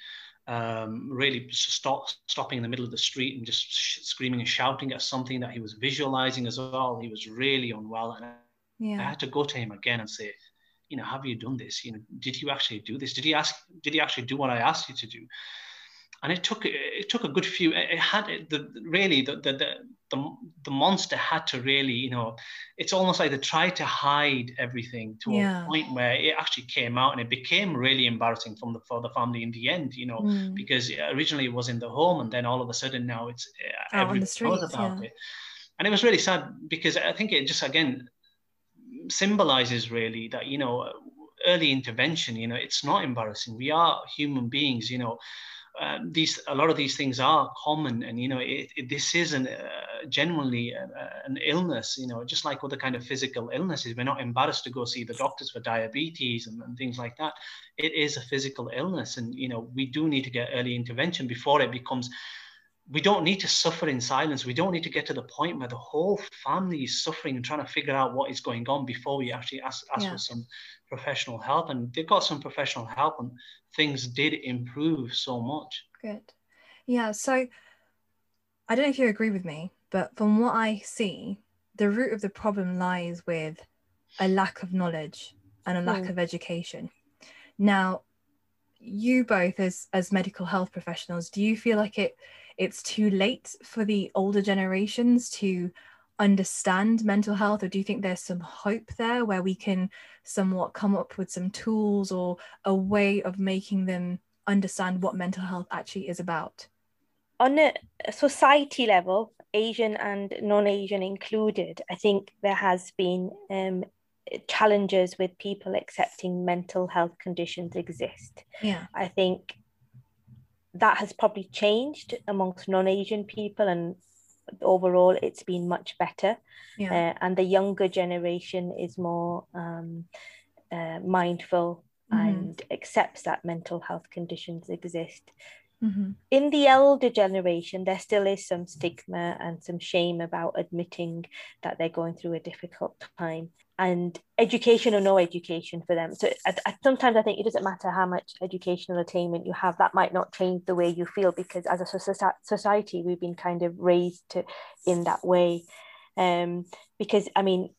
um, really stop, stopping in the middle of the street and just sh- screaming and shouting at something that he was visualizing as well. He was really unwell, and yeah. I had to go to him again and say, you know, have you done this? You know, did you actually do this? Did he ask? Did he actually do what I asked you to do? and it took it took a good few. It had the really the the the, the monster had to really you know, it's almost like they tried to hide everything to yeah. a point where it actually came out and it became really embarrassing from the for the family in the end. You know, mm. because originally it was in the home and then all of a sudden now it's uh, out on the streets, about yeah. it, and it was really sad because I think it just again symbolizes really that you know early intervention you know it's not embarrassing we are human beings you know uh, these a lot of these things are common, and you know, it, it, this isn't uh, genuinely uh, an illness. You know, just like other kind of physical illnesses, we're not embarrassed to go see the doctors for diabetes and, and things like that. It is a physical illness, and you know, we do need to get early intervention before it becomes we don't need to suffer in silence. We don't need to get to the point where the whole family is suffering and trying to figure out what is going on before we actually ask, ask yeah. for some professional help. And they got some professional help, and things did improve so much. Good. Yeah. So I don't know if you agree with me, but from what I see, the root of the problem lies with a lack of knowledge and a lack mm. of education. Now, you both as as medical health professionals, do you feel like it it's too late for the older generations to understand mental health or do you think there's some hope there where we can somewhat come up with some tools or a way of making them understand what mental health actually is about? On a society level asian and non-asian included i think there has been um, challenges with people accepting mental health conditions exist. Yeah. I think that has probably changed amongst non-Asian people and overall it's been much better yeah. uh, and the younger generation is more um, uh, mindful mm-hmm. and accepts that mental health conditions exist mm-hmm. in the elder generation there still is some stigma and some shame about admitting that they're going through a difficult time and education or no education for them. So I, I, sometimes I think it doesn't matter how much educational attainment you have, that might not change the way you feel because as a society, we've been kind of raised to in that way. Um, because I mean,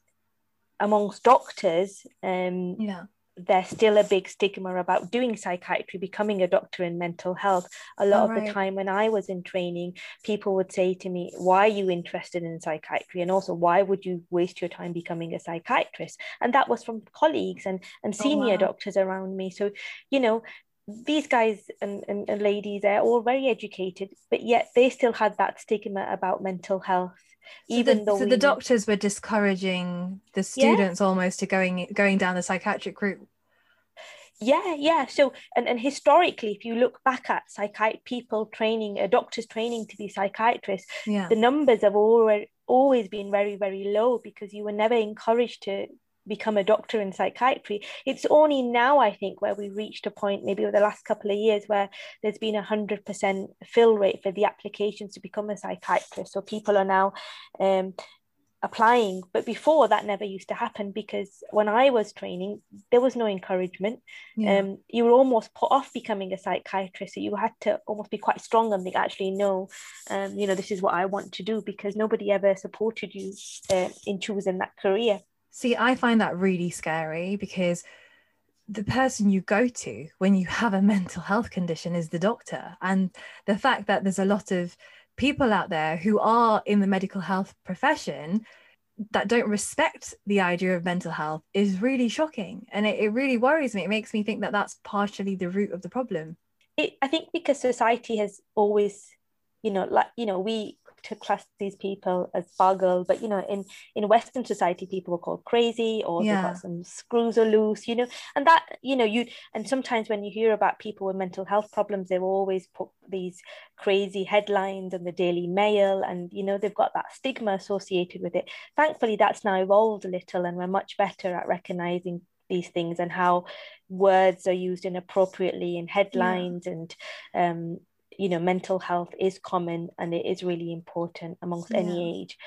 amongst doctors, um, yeah there's still a big stigma about doing psychiatry, becoming a doctor in mental health. A lot of the time when I was in training, people would say to me, Why are you interested in psychiatry? And also, why would you waste your time becoming a psychiatrist? And that was from colleagues and, and oh, senior oh, wow. doctors around me. So, you know, these guys and, and, and ladies, they're all very educated, but yet they still had that stigma about mental health even so the, though so the doctors were discouraging the students yeah. almost to going going down the psychiatric route yeah yeah so and, and historically if you look back at psychiatric people training a doctor's training to be psychiatrists yeah. the numbers have already always been very very low because you were never encouraged to become a doctor in psychiatry. It's only now, I think, where we reached a point, maybe over the last couple of years, where there's been a hundred percent fill rate for the applications to become a psychiatrist. So people are now um, applying. But before that never used to happen because when I was training, there was no encouragement. Yeah. Um, you were almost put off becoming a psychiatrist. So you had to almost be quite strong and think, actually, no, um, you know, this is what I want to do because nobody ever supported you uh, in choosing that career. See, I find that really scary because the person you go to when you have a mental health condition is the doctor. And the fact that there's a lot of people out there who are in the medical health profession that don't respect the idea of mental health is really shocking. And it, it really worries me. It makes me think that that's partially the root of the problem. It, I think because society has always, you know, like, you know, we to class these people as pagal, but you know, in in Western society, people are called crazy or yeah. they've got some screws are loose, you know, and that you know you and sometimes when you hear about people with mental health problems, they will always put these crazy headlines in the Daily Mail, and you know they've got that stigma associated with it. Thankfully, that's now evolved a little, and we're much better at recognizing these things and how words are used inappropriately in headlines yeah. and um, you know mental health is common and it is really important amongst yeah. any age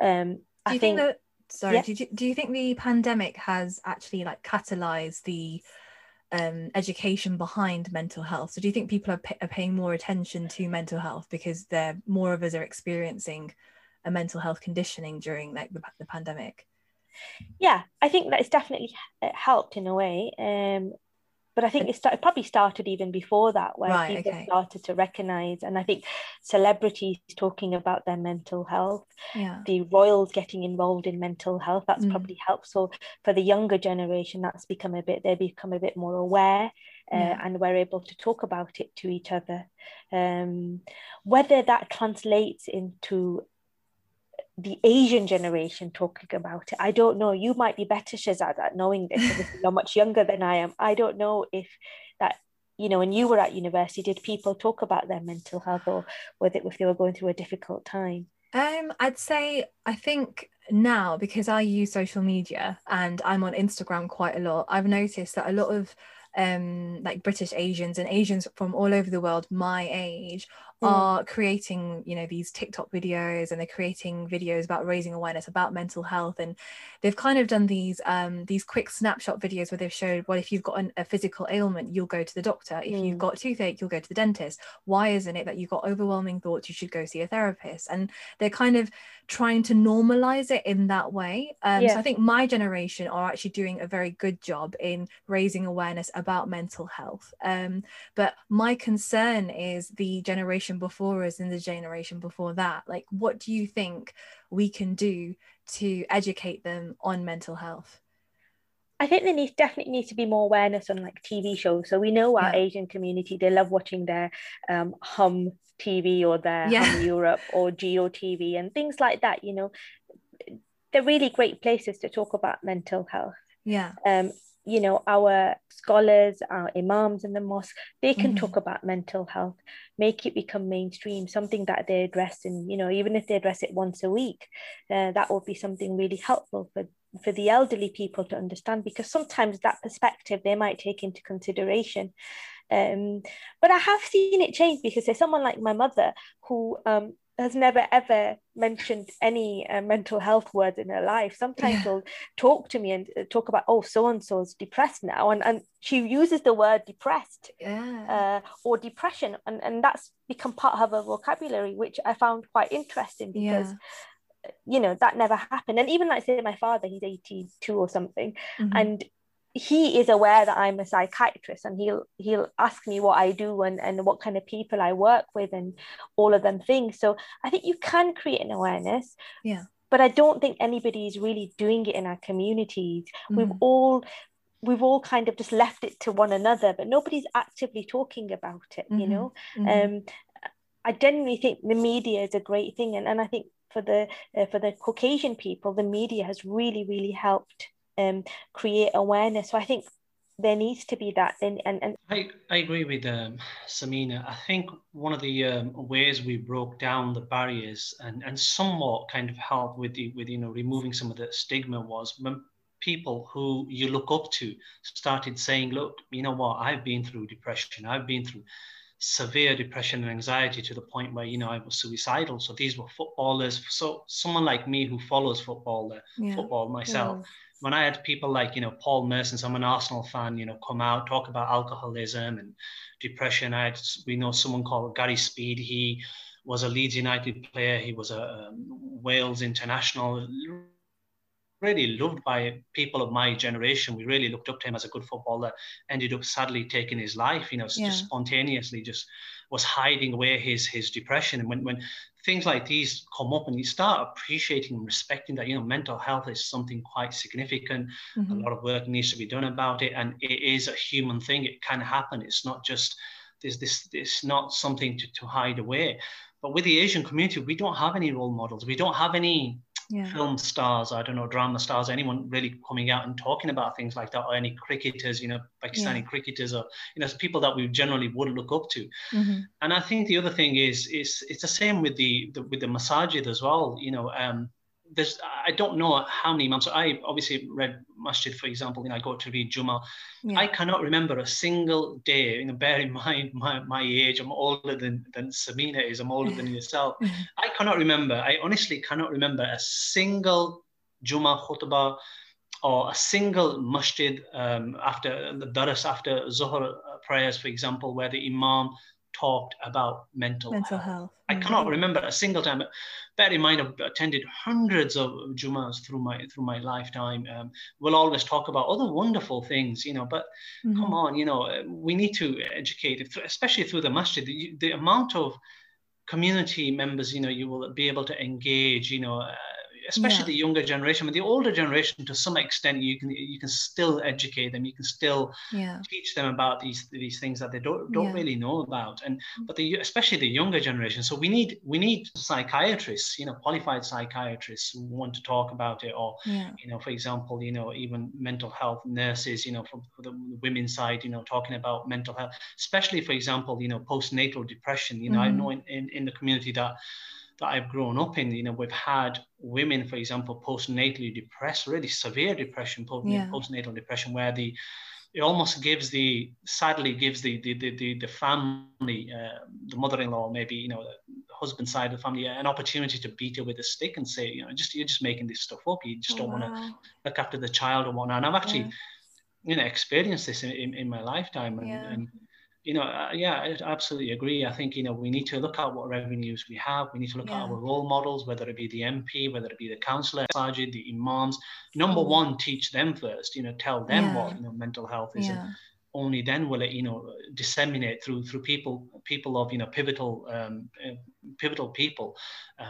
um i think, think, that sorry yeah. do, you, do you think the pandemic has actually like catalyzed the um, education behind mental health so do you think people are, pay- are paying more attention to mental health because they're more of us are experiencing a mental health conditioning during like the, the pandemic yeah i think that it's definitely helped in a way um but I think it, started, probably started even before that, where right, people okay. started to recognize. And I think celebrities talking about their mental health, yeah. the royals getting involved in mental health, that's mm. probably helped. So for the younger generation, that's become a bit, they become a bit more aware. Uh, yeah. and we're able to talk about it to each other. Um, whether that translates into the Asian generation talking about it. I don't know. You might be better, Shazad, at knowing this. you're much younger than I am. I don't know if that you know, when you were at university, did people talk about their mental health or whether if they were going through a difficult time? Um, I'd say I think now because I use social media and I'm on Instagram quite a lot, I've noticed that a lot of um like British Asians and Asians from all over the world my age. Are creating you know these TikTok videos and they're creating videos about raising awareness about mental health and they've kind of done these um these quick snapshot videos where they've showed well if you've got an, a physical ailment you'll go to the doctor. If mm. you've got toothache you'll go to the dentist. Why isn't it that you've got overwhelming thoughts you should go see a therapist? And they're kind of trying to normalize it in that way. Um, yeah. so I think my generation are actually doing a very good job in raising awareness about mental health. Um, but my concern is the generation before us and the generation before that like what do you think we can do to educate them on mental health I think there needs definitely needs to be more awareness on like TV shows. So we know our yeah. Asian community, they love watching their um, hum TV or their yeah. hum Europe or Geo TV and things like that. You know, they're really great places to talk about mental health. Yeah. Um, you know our scholars our imams in the mosque they can mm-hmm. talk about mental health make it become mainstream something that they address and you know even if they address it once a week uh, that would be something really helpful for for the elderly people to understand because sometimes that perspective they might take into consideration um, but I have seen it change because there's someone like my mother who um, has never ever mentioned any uh, mental health words in her life. Sometimes yeah. she'll talk to me and uh, talk about, oh, so and so's depressed now, and and she uses the word depressed yeah. uh, or depression, and and that's become part of her vocabulary, which I found quite interesting because. Yeah. You know that never happened, and even like say my father, he's eighty two or something, mm-hmm. and he is aware that I'm a psychiatrist and he'll he'll ask me what I do and, and what kind of people I work with and all of them things. So I think you can create an awareness. Yeah. But I don't think anybody is really doing it in our communities. Mm. We've all we've all kind of just left it to one another, but nobody's actively talking about it, mm-hmm. you know. Mm-hmm. Um I genuinely think the media is a great thing and, and I think for the uh, for the Caucasian people, the media has really, really helped um, create awareness. So I think there needs to be that. And, and, and I, I agree with um, Samina. I think one of the um, ways we broke down the barriers and, and somewhat kind of helped with the, with you know removing some of the stigma was when people who you look up to started saying, look, you know what, I've been through depression, I've been through severe depression and anxiety to the point where you know I was suicidal. So these were footballers. So someone like me who follows football, uh, yeah. football myself. Yeah when I had people like, you know, Paul Merson, I'm an Arsenal fan, you know, come out, talk about alcoholism and depression. I had, we know someone called Gary Speed. He was a Leeds United player. He was a um, Wales international, really loved by people of my generation. We really looked up to him as a good footballer. Ended up sadly taking his life, you know, yeah. just spontaneously just was hiding away his his depression. And when when things like these come up and you start appreciating and respecting that you know mental health is something quite significant. Mm-hmm. a lot of work needs to be done about it and it is a human thing. It can happen. It's not just this this it's not something to, to hide away. But with the asian community we don't have any role models. We don't have any yeah. film stars, I don't know, drama stars, anyone really coming out and talking about things like that, or any cricketers, you know, Pakistani yeah. cricketers, or you know, people that we generally would look up to. Mm-hmm. And I think the other thing is, is it's the same with the, the with the masajid as well. You know, um, there's I don't know how many imams. I obviously read masjid, for example, you know, I go to read Juma. Yeah. I cannot remember a single day, you know, bear in mind my, my age, I'm older than, than Samina is, I'm older than yourself. I cannot remember, I honestly cannot remember a single Juma khutbah or a single masjid um, after the daras, after Zuhr prayers, for example, where the imam talked about mental, mental health. health. I cannot mm-hmm. remember a single time. Bear in mind, I've attended hundreds of Jumas through my through my lifetime. Um, we'll always talk about other wonderful things, you know. But mm-hmm. come on, you know, we need to educate, especially through the masjid. The, the amount of community members, you know, you will be able to engage, you know. Especially Yeah. the younger generation. But the older generation, to some extent, you can you can still educate them. You can still Yeah. teach them about these these things that they don't don't Yeah. really know about. And but the especially the younger generation. So we need we need psychiatrists, you know, qualified psychiatrists who want to talk about it, or you know, for example, you know, even mental health nurses, you know, from for the women's side, you know, talking about mental health, especially for example, you know, postnatal depression. You know, I Mhm. know in, in, in the community that that I've grown up in, you know, we've had women, for example, postnatally depressed, really severe depression, Yeah. postnatal depression, where the it almost gives the sadly gives the the the, the, the family, uh, the mother-in-law, maybe you know, the husband side of the family, an opportunity to beat her with a stick and say, you know, just you're just making this stuff up. You just Oh, don't want to look after the child or whatnot. And I've actually, Yeah. you know, experienced this in, in, in my lifetime. And, Yeah. and you know, uh, yeah, I absolutely agree. I think, you know, we need to look at what revenues we have. We need to look Yeah. at our role models, whether it be the MP, whether it be the councillor, Sajid, the imams. Number Mm. one, teach them first, you know, tell them Yeah. what, you know, mental health is. And Yeah. Only then will it, you know, disseminate through through people, people of, you know, pivotal, um, uh, pivotal people,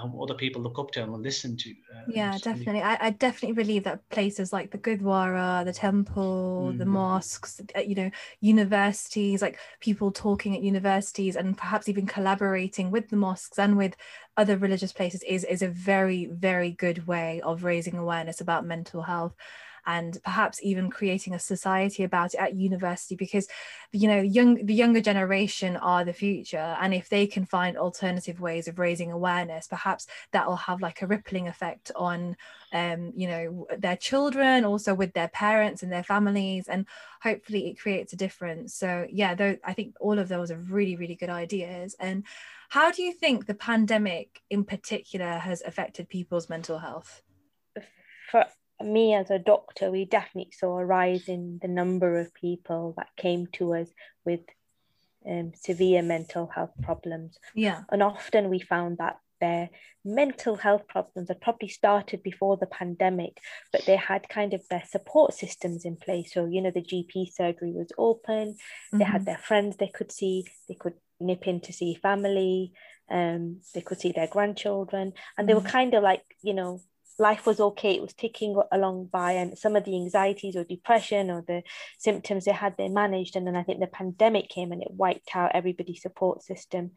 who other people look up to and listen to. Uh, Yeah, definitely. I, I definitely believe that places like the Gurdwara, the temple, the Mhm. mosques, uh, you know, universities, like people talking at universities and perhaps even collaborating with the mosques and with other religious places is is a very, very good way of raising awareness about mental health and perhaps even creating a society about it at university because you know young the younger generation are the future. And if they can find alternative ways of raising awareness perhaps that will have like a rippling effect on um you know their children also with their parents and their families and hopefully it creates a difference. So yeah though i think all of those are really really good ideas. And how do you think the pandemic in particular has affected people's mental health? For me as a doctor, we definitely saw a rise in the number of people that came to us with um, severe mental health problems. yeah And often we found that their mental health problems had probably started before the pandemic, but they had kind of their support systems in place. So, you know, the GP surgery was open, they had Mhm. their friends they could see, they could nip in to see family, um, they could see their grandchildren, and they were Mhm. kind of like, you know, life was okay, it was ticking along by, and some of the anxieties or depression or the symptoms they had, they managed. And then I think the pandemic came and it wiped out everybody's support system.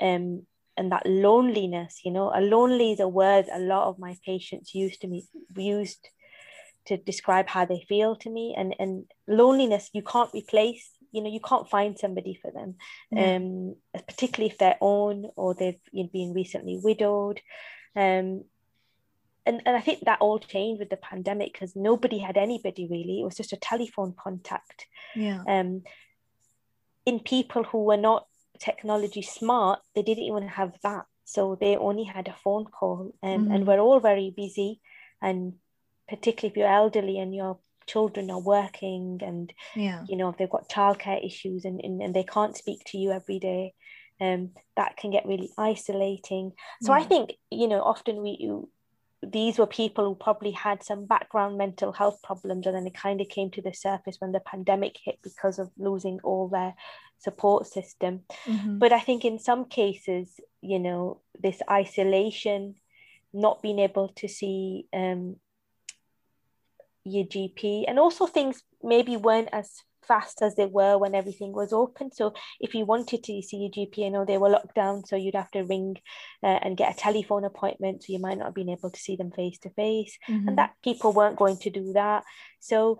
Um, and that loneliness, you know, a lonely is a word a lot of my patients used to me used to describe how they feel to me. And and loneliness you can't replace, you know, you can't find somebody for them. Yeah. Um, particularly if they're own or they've you know, been recently widowed. Um, and, and I think that all changed with the pandemic because nobody had anybody really. It was just a telephone contact. yeah Um, in people who were not technology smart, they didn't even have that. So they only had a phone call. Um, Mhm. And we're all very busy. And particularly if you're elderly and your children are working and yeah you know if they've got childcare issues and, and, and they can't speak to you every day um that can get really isolating so i think you know often we you, these were people who probably had some background mental health problems and then it kind of came to the surface when the pandemic hit because of losing all their support system Mhm. but i think in some cases you know this isolation not being able to see um your GP, and also things maybe weren't as fast as they were when everything was open. So if you wanted to see your GP, I know they were locked down, so you'd have to ring uh, and get a telephone appointment. So you might not have been able to see them face to face, and that people weren't going to do that. So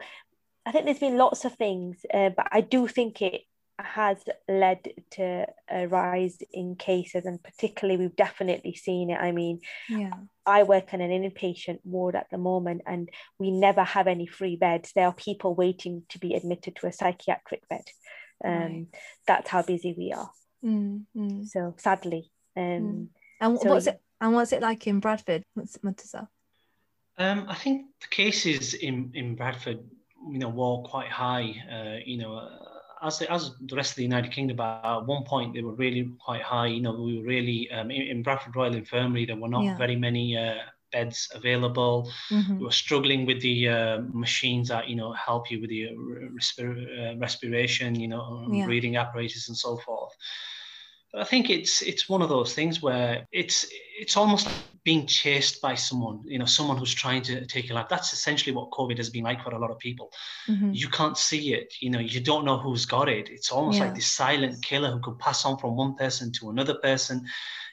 I think there's been lots of things, uh, but I do think it has led to a rise in cases, and particularly we've definitely seen it. I mean, yeah I work in an inpatient ward at the moment, and we never have any free beds. There are people waiting to be admitted to a psychiatric bed. Um, Right. That's how busy we are. Mm, mm. So sadly, um, Mm. And So what's you- it? And what's it like in Bradford, What's Murtaza? Um, I think the cases in, in Bradford, you know, were quite high. Uh, you know, uh, as the, as the rest of the United Kingdom, at one point they were really quite high. You know, we were really um, in, in Bradford Royal Infirmary. There were not Yeah. very many uh, beds available. Mhm. We were struggling with the uh, machines that you know help you with the respir- uh, respiration, you know, Yeah. breathing apparatus and so forth. I think it's it's one of those things where it's it's almost like being chased by someone, you know, someone who's trying to take your life. That's essentially what COVID has been like for a lot of people. Mm-hmm. You can't see it, you know, you don't know who's got it. It's almost yeah. like this silent killer who could pass on from one person to another person.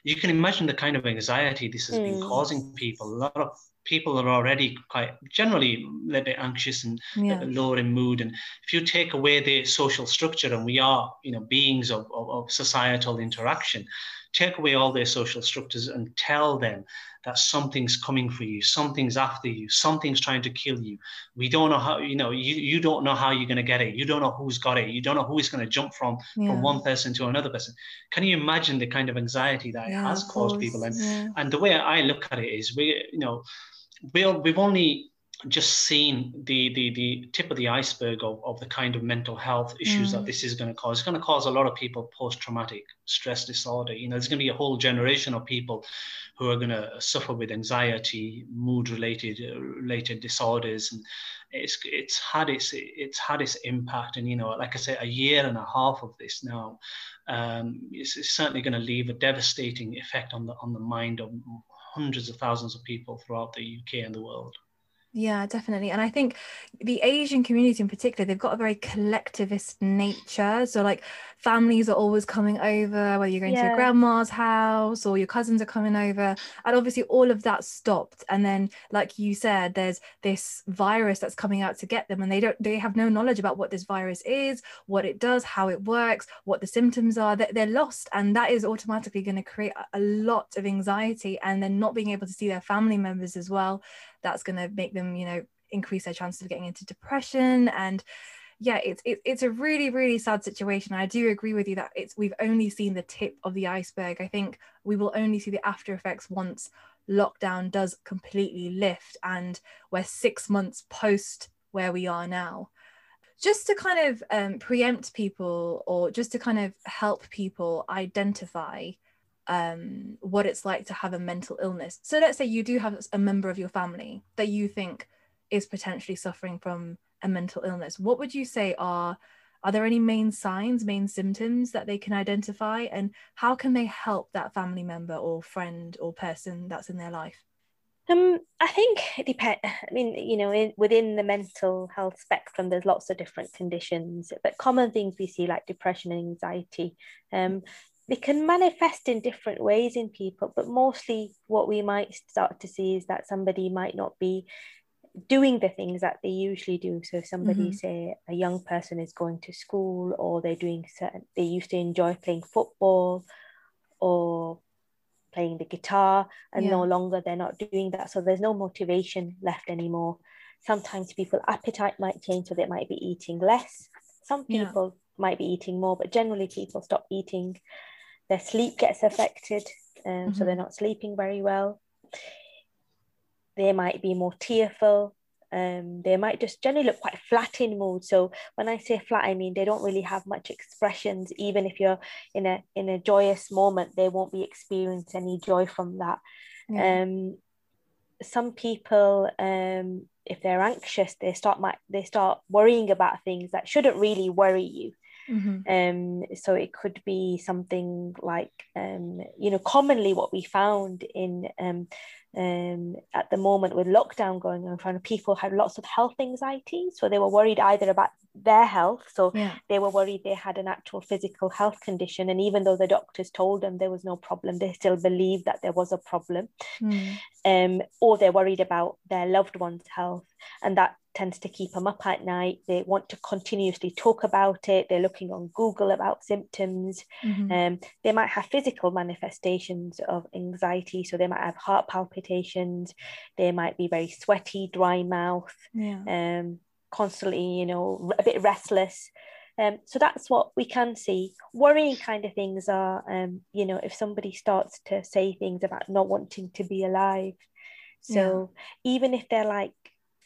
You can imagine the kind of anxiety this has mm. been causing people. A lot of people are already quite generally a little bit anxious and yeah. Uh, lower in mood. And if you take away the social structure, and we are, you know, beings of, of, of societal interaction, take away all their social structures and tell them that something's coming for you, something's after you, something's trying to kill you. We don't know how, you know, you, you don't know how you're going to get it. You don't know who's got it. You don't know who is going to jump from yeah. from one person to another person. Can you imagine the kind of anxiety that yeah, it has caused people? And yeah. and the way I look at it is we, you know, we we've only just seen the, the, the tip of the iceberg of, of the kind of mental health issues mm. that this is going to cause. It's going to cause a lot of people post-traumatic stress disorder. You know, there's going to be a whole generation of people who are going to suffer with anxiety, mood-related uh, related disorders, and it's it's had its it's had its impact. And you know, like I say, a year and a half of this now, um, is, is certainly going to leave a devastating effect on the on the mind of hundreds of thousands of people throughout the UK and the world. Yeah, definitely. And I think the Asian community in particular, they've got a very collectivist nature. So, like, families are always coming over, whether you're going yeah. to your grandma's house or your cousins are coming over. And obviously, all of that stopped. And then, like you said, there's this virus that's coming out to get them, and they don't, they have no knowledge about what this virus is, what it does, how it works, what the symptoms are. They're, they're lost. And that is automatically going to create a lot of anxiety and then not being able to see their family members as well that's going to make them you know increase their chances of getting into depression and yeah it's it, it's a really really sad situation. I do agree with you that it's we've only seen the tip of the iceberg. I think we will only see the after effects once lockdown does completely lift and we're six months post where we are now. Just to kind of um, preempt people or just to kind of help people identify um, what it's like to have a mental illness. So let's say you do have a member of your family that you think is potentially suffering from a mental illness. What would you say are are there any main signs, main symptoms that they can identify, and how can they help that family member or friend or person that's in their life? Um, I think it depends. I mean, you know, in, within the mental health spectrum, there's lots of different conditions, but common things we see like depression and anxiety. Um, they can manifest in different ways in people, but mostly what we might start to see is that somebody might not be doing the things that they usually do. So if somebody mm-hmm. say a young person is going to school or they're doing certain they used to enjoy playing football or playing the guitar and yeah. no longer they're not doing that. So there's no motivation left anymore. Sometimes people appetite might change, so they might be eating less. Some people yeah. might be eating more, but generally people stop eating their sleep gets affected, um, mm-hmm. so they're not sleeping very well. They might be more tearful. Um, they might just generally look quite flat in mood. So when I say flat, I mean they don't really have much expressions. Even if you're in a in a joyous moment, they won't be experiencing any joy from that. Um, some people, um, if they're anxious, they start might they start worrying about things that shouldn't really worry you. Mm-hmm. Um, so it could be something like, um, you know, commonly what we found in um, um, at the moment with lockdown going on, front people had lots of health anxiety. So they were worried either about their health. So yeah. they were worried they had an actual physical health condition. And even though the doctors told them there was no problem, they still believed that there was a problem. Mm. Um, or they're worried about their loved one's health. And that tends to keep them up at night. They want to continuously talk about it. They're looking on Google about symptoms. Mm-hmm. Um, they might have physical manifestations of anxiety. So they might have heart palpitations. They might be very sweaty, dry mouth, yeah. um, constantly, you know, a bit restless. Um, so that's what we can see. Worrying kind of things are, um, you know, if somebody starts to say things about not wanting to be alive. So yeah. even if they're like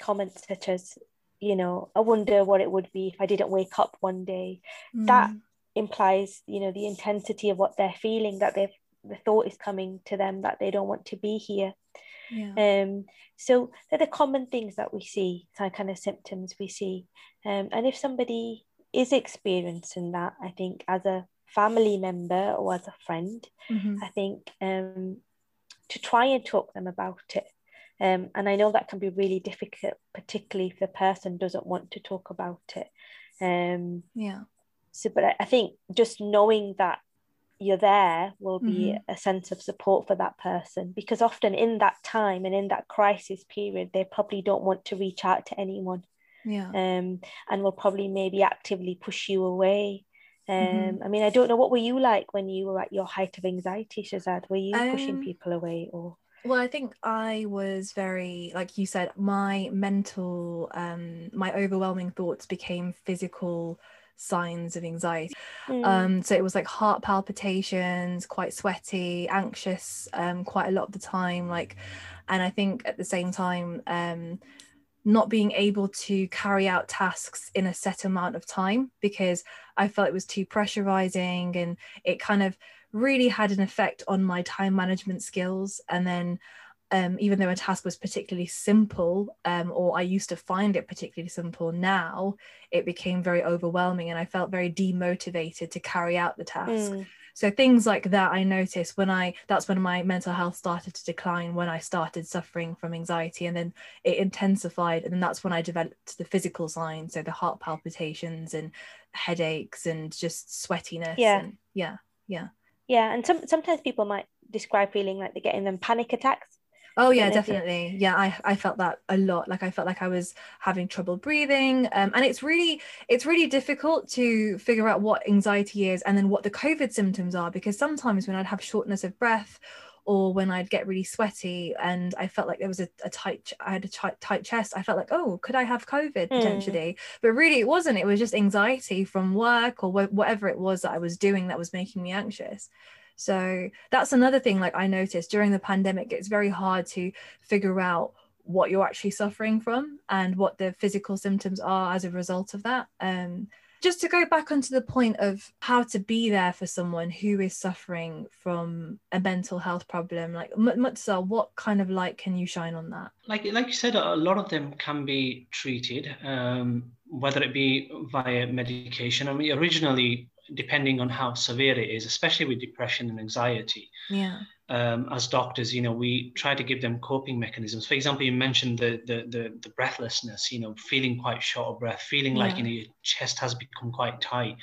comments such as, you know, I wonder what it would be if I didn't wake up one day. Mm. That implies, you know, the intensity of what they're feeling, that they've the thought is coming to them that they don't want to be here. Yeah. Um, so they're the common things that we see, kind of symptoms we see. Um, and if somebody is experiencing that, I think as a family member or as a friend, mm-hmm. I think um, to try and talk them about it. Um, and I know that can be really difficult, particularly if the person doesn't want to talk about it. Um, yeah. So, but I, I think just knowing that you're there will be Mm-hmm. a sense of support for that person because often in that time and in that crisis period, they probably don't want to reach out to anyone Yeah. um, and will probably maybe actively push you away. Um, Mhm. I mean, I don't know what were you like when you were at your height of anxiety, Shazad? Were you pushing Um, people away or? Well, I think I was very, like you said, my mental, um, my overwhelming thoughts became physical signs of anxiety. Mm, Um, so it was like heart palpitations, quite sweaty, anxious, um, quite a lot of the time. Like, and I think at the same time, um, not being able to carry out tasks in a set amount of time because I felt it was too pressurizing and it kind of really had an effect on my time management skills. And then um, even though a task was particularly simple, um, or I used to find it particularly simple, now it became very overwhelming and I felt very demotivated to carry out the task. mm, So things like that I noticed when I that's when my mental health started to decline when I started suffering from anxiety and then it intensified and then that's when I developed the physical signs so the heart palpitations and headaches and just sweatiness Yeah. and yeah yeah yeah, and some sometimes people might describe feeling like they're getting them panic attacks. Oh yeah, don't know if you- definitely. Yeah, I I felt that a lot. Like I felt like I was having trouble breathing, um, and it's really it's really difficult to figure out what anxiety is and then what the COVID symptoms are because sometimes when I'd have shortness of breath or when I'd get really sweaty and I felt like there was a, a tight I had a tight, tight chest, I felt like oh could I have COVID Hmm. potentially? But really it wasn't. It was just anxiety from work or wh- whatever it was that I was doing that was making me anxious. So that's another thing like I noticed during the pandemic it's very hard to figure out what you're actually suffering from and what the physical symptoms are as a result of that. Um just to go back onto the point of how to be there for someone who is suffering from a mental health problem like Murtaza, what kind of light can you shine on that like like you said, a lot of them can be treated, um, whether it be via medication. I mean, originally, depending on how severe it is, especially with depression and anxiety, yeah um, as doctors, you know, we try to give them coping mechanisms. For example, you mentioned the the the, the breathlessness, you know, feeling quite short of breath, feeling like you know your chest has become quite tight.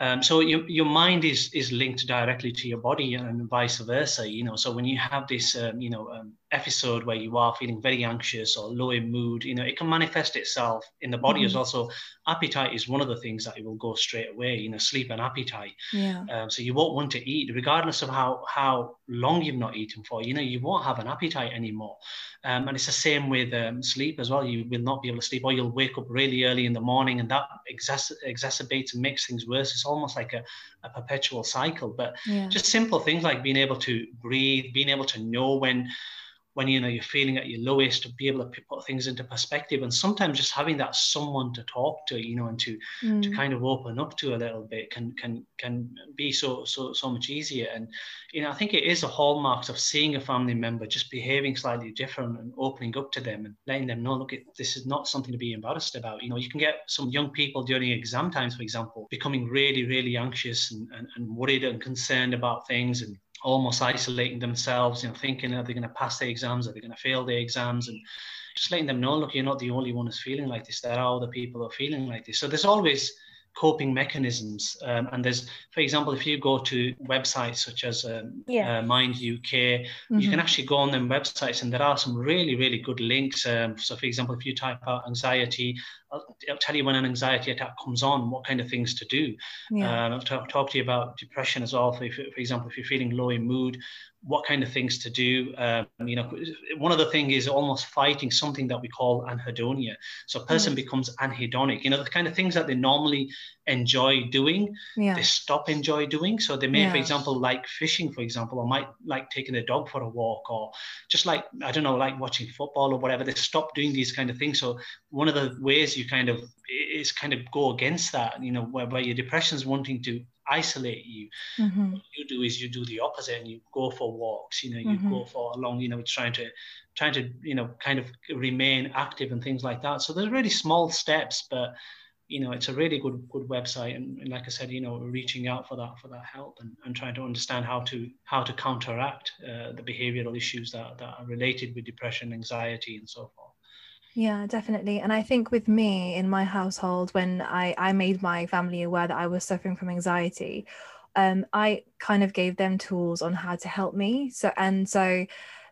Um, so your, your mind is is linked directly to your body and vice versa. You know, so when you have this um, you know um, episode where you are feeling very anxious or low in mood, you know, it can manifest itself in the body as Mhm. also. Appetite is one of the things that it will go straight away. You know, sleep and appetite. yeah Um, so you won't want to eat, regardless of how how long you've not eaten for. You know, you won't have an appetite anymore. Um, and it's the same with um, sleep as well. You will not be able to sleep, or you'll wake up really early in the morning, and that exacer- exacerbates and makes things worse. It's almost like a, a perpetual cycle. But yeah just simple things like being able to breathe, being able to know when when you know you're feeling at your lowest, to be able to put things into perspective, and sometimes just having that someone to talk to, you know, and to to Mm. kind of open up to a little bit can can can be so so so much easier and you know i think it is a hallmark of seeing a family member just behaving slightly different and opening up to them and letting them know look this is not something to be embarrassed about you know you can get some young people during exam times for example becoming really really anxious and, and, and worried and concerned about things and almost isolating themselves you know thinking are they going to pass the exams are they going to fail the exams and just letting them know, look, you're not the only one who's feeling like this. There are other people who are feeling like this. So there's always coping mechanisms. Um, and there's, for example, if you go to websites such as um, Yeah. uh, Mind UK, you can Mhm. actually go on them websites and there are some really, really good links. Um, so, for example, if you type out anxiety, I'll, I'll tell you when an anxiety attack comes on, what kind of things to do. yeah Um, I've talk, talked to you about depression as well. For, for example, if you're feeling low in mood, what kind of things to do. Um, you know, one of the things is almost fighting something that we call anhedonia. So a person becomes anhedonic. You know, the kind of things that they normally enjoy doing, yeah they stop enjoy doing. So they may, for example, like fishing, for example, or might like taking their dog for a walk, or just like I don't know, like watching football or whatever. They stop doing these kind of things. So one of the ways you kind of is kind of go against that. You know, where, where your depression is wanting to isolate you Mhm. what you do is you do the opposite and you go for walks you know you Mhm. go for along you know trying to trying to you know kind of remain active and things like that so there's really small steps but you know, it's a really good good website, and, and like I said, you know, reaching out for that for that help and, and trying to understand how to how to counteract uh, the behavioural issues that, that are related with depression, anxiety, and so forth. Yeah, definitely. And I think with me in my household, when I, I made my family aware that I was suffering from anxiety, um, I kind of gave them tools on how to help me. So, and so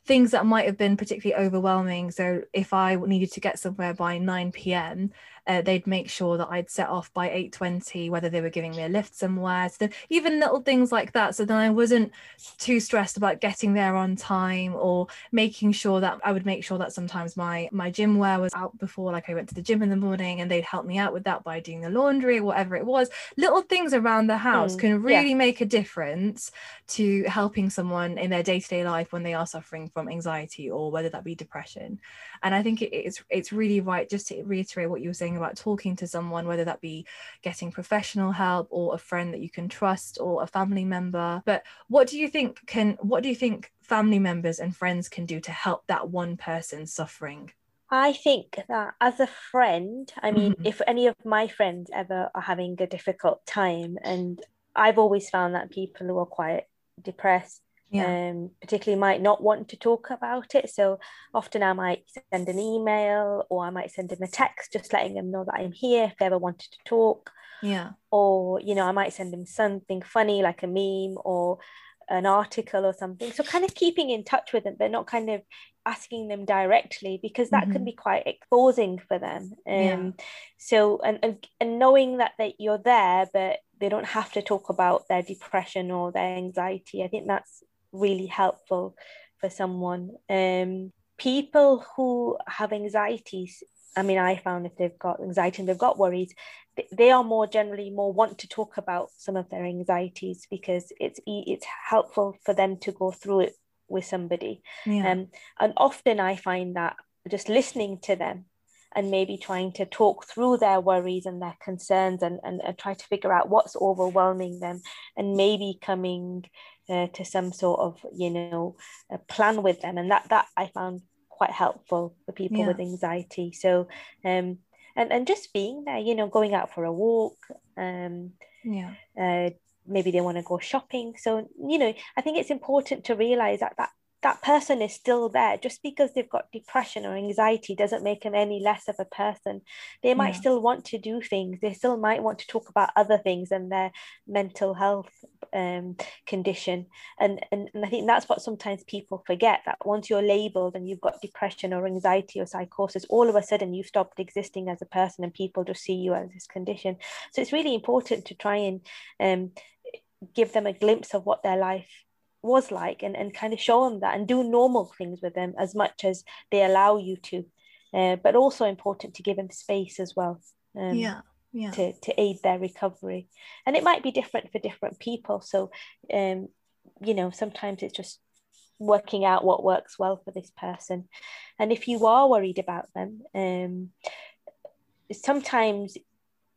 things that might have been particularly overwhelming. So, if I needed to get somewhere by 9 p.m., uh, they'd make sure that I'd set off by 8:20 whether they were giving me a lift somewhere. So even little things like that. So then I wasn't too stressed about getting there on time or making sure that I would make sure that sometimes my my gym wear was out before like I went to the gym in the morning and they'd help me out with that by doing the laundry or whatever it was. Little things around the house mm, can really yeah. make a difference to helping someone in their day-to-day life when they are suffering from anxiety or whether that be depression. And I think it, it's it's really right just to reiterate what you were saying about talking to someone, whether that be getting professional help or a friend that you can trust or a family member. But what do you think can what do you think family members and friends can do to help that one person suffering? I think that as a friend, I mean, mm-hmm. if any of my friends ever are having a difficult time, and I've always found that people who are quite depressed yeah. um, particularly might not want to talk about it. So often I might send an email or I might send them a text just letting them know that I'm here if they ever wanted to talk. Yeah. Or, you know, I might send them something funny like a meme or an article or something. So kind of keeping in touch with them, but not kind of asking them directly because that mm-hmm. can be quite exposing for them. Um, yeah. So and, and and knowing that that you're there, but they don't have to talk about their depression or their anxiety. I think that's really helpful for someone. Um, people who have anxieties, I mean, I found if they've got anxiety and they've got worries, they are more generally more want to talk about some of their anxieties because it's it's helpful for them to go through it with somebody. Yeah. Um, and often I find that just listening to them and maybe trying to talk through their worries and their concerns and, and, and try to figure out what's overwhelming them and maybe coming uh, to some sort of you know a plan with them. And that that i found quite helpful for people yeah. with anxiety. So um and and just being there you know going out for a walk um yeah. uh, maybe they want to go shopping. So you know i think it's important to realize that that that person is still there. Just because they've got depression or anxiety doesn't make them any less of a person. They might yeah. still want to do things. They still might want to talk about other things than their mental health um, condition. And, and and i think that's what sometimes people forget that once you're labeled and you've got depression or anxiety or psychosis all of a sudden you've stopped existing as a person and people just see you as this condition. So it's really important to try and um, give them a glimpse of what their life was like and, and kind of show them that and do normal things with them as much as they allow you to uh, but also important to give them space as well um, yeah yeah. to, to aid their recovery and it might be different for different people so um you know sometimes it's just working out what works well for this person and if you are worried about them um sometimes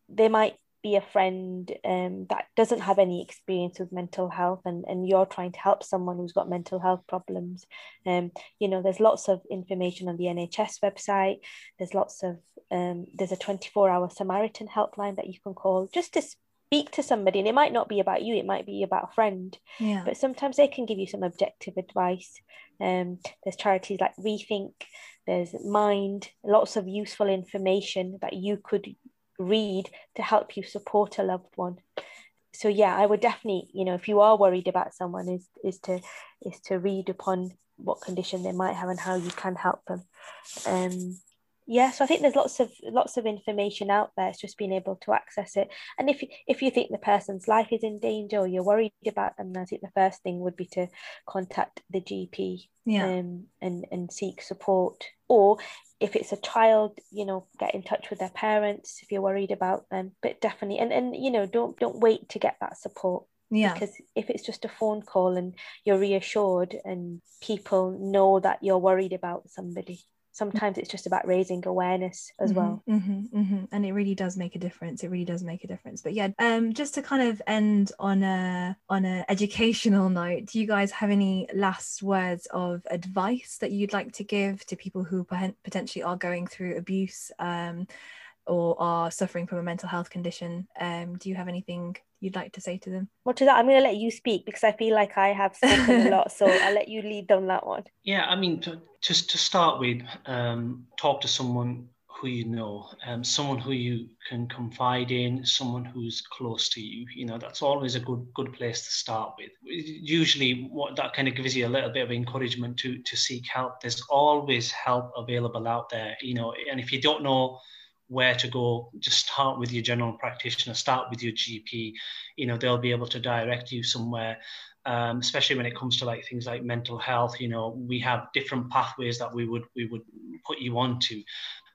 they might be a friend um, that doesn't have any experience with mental health and, and you're trying to help someone who's got mental health problems um, you know there's lots of information on the nhs website. There's lots of um, there's a 24 hour samaritan helpline that you can call just to speak to somebody. And it might not be about you it might be about a friend. Yeah. but sometimes they can give you some objective advice. Um, there's charities like rethink there's mind lots of useful information that you could read to help you support a loved one. So yeah i would definitely you know if you are worried about someone is is to is to read upon what condition they might have and how you can help them. Um yeah so i think there's lots of lots of information out there it's just being able to access it. And if if you think the person's life is in danger or you're worried about them i think the first thing would be to contact the gp yeah. um, and and seek support. Or if it's a child you know get in touch with their parents if you're worried about them but definitely and and you know don't don't wait to get that support. Yeah. Because if it's just a phone call and you're reassured and people know that you're worried about somebody sometimes it's just about raising awareness as mm-hmm, well. mm-hmm, mm-hmm. and it really does make a difference it really does make a difference. But yeah um just to kind of end on a on a educational note do you guys have any last words of advice that you'd like to give to people who potentially are going through abuse um or are suffering from a mental health condition, um, do you have anything you'd like to say to them? Well, to that, I'm going to let you speak because I feel like I have spoken a lot. So I'll let you lead on that one. Yeah, I mean, to, just to start with, um, talk to someone who you know, um, someone who you can confide in, someone who's close to you. You know, that's always a good good place to start with. Usually, what that kind of gives you a little bit of encouragement to to seek help. There's always help available out there. You know, and if you don't know where to go, just start with your general practitioner, start with your GP. You know, they'll be able to direct you somewhere. Um, especially when it comes to like things like mental health, you know, we have different pathways that we would we would put you onto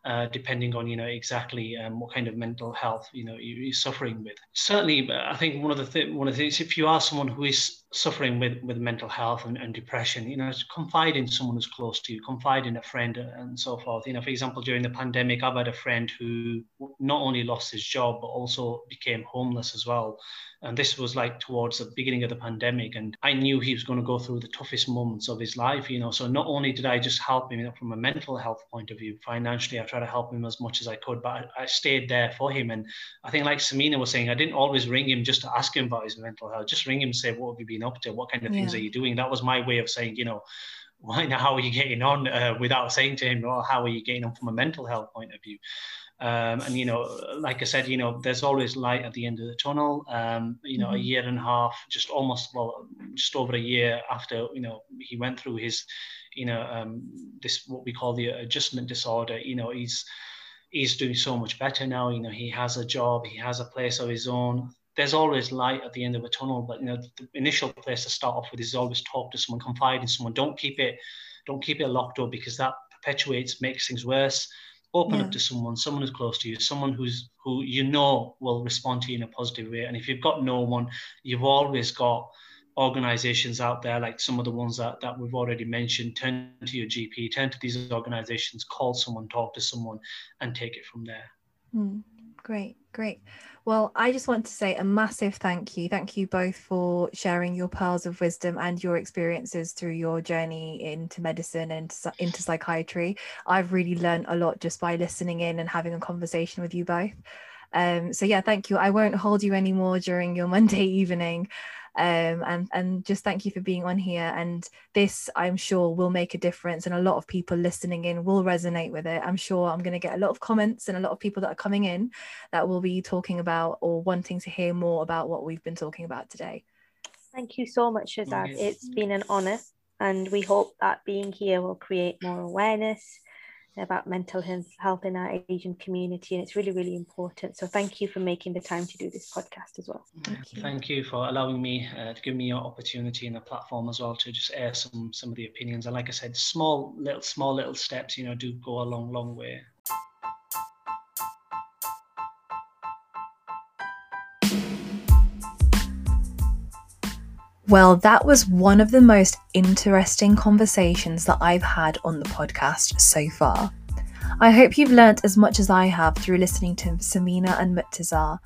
uh, depending on you know exactly um, what kind of mental health you know you're suffering with. Certainly, I think one of the th- one of the things if you are someone who is suffering with with mental health and, and depression, you know, confide in someone who's close to you, confide in a friend and so forth. You know, for example, during the pandemic, I've had a friend who not only lost his job but also became homeless as well. And this was like towards the beginning of the pandemic and i knew he was going to go through the toughest moments of his life you know. So not only did i just help him you know, from a mental health point of view financially i tried to help him as much as i could but I, I stayed there for him. And i think like samina was saying i didn't always ring him just to ask him about his mental health just ring him and say what have you been up to what kind of yeah. things are you doing that was my way of saying you know why now how are you getting on uh, without saying to him well how are you getting on from a mental health point of view um, and you know, like I said, you know, there's always light at the end of the tunnel. Um, you know, mm-hmm. a year and a half, just almost well, just over a year after you know he went through his, you know, um, this what we call the adjustment disorder. You know, he's he's doing so much better now. You know, he has a job, he has a place of his own. There's always light at the end of a tunnel, but you know, the initial place to start off with is always talk to someone, confide in someone. Don't keep it, don't keep it locked up because that perpetuates, makes things worse open yeah. up to someone, someone who's close to you, someone who's who you know will respond to you in a positive way. And if you've got no one, you've always got organizations out there like some of the ones that, that we've already mentioned turn to your gp turn to these organizations call someone talk to someone and take it from there mm, great great well, I just want to say a massive thank you. Thank you both for sharing your pearls of wisdom and your experiences through your journey into medicine and into psychiatry. I've really learned a lot just by listening in and having a conversation with you both. Um, so, yeah, thank you. I won't hold you anymore during your Monday evening um, and and just thank you for being on here. And this i'm sure will make a difference and a lot of people listening in will resonate with it. I'm sure i'm going to get a lot of comments and a lot of people that are coming in that will be talking about or wanting to hear more about what we've been talking about today. Thank you so much shazad. Yes. it's been an honor and we hope that being here will create more awareness about mental health in our Asian community, and it's really, really important. So, thank you for making the time to do this podcast as well. Thank you, thank you for allowing me uh, to give me your opportunity and a platform as well to just air some some of the opinions. And like I said, small little small little steps, you know, do go a long, long way. Well, that was one of the most interesting conversations that I've had on the podcast so far. I hope you've learnt as much as I have through listening to Samina and Murtaza.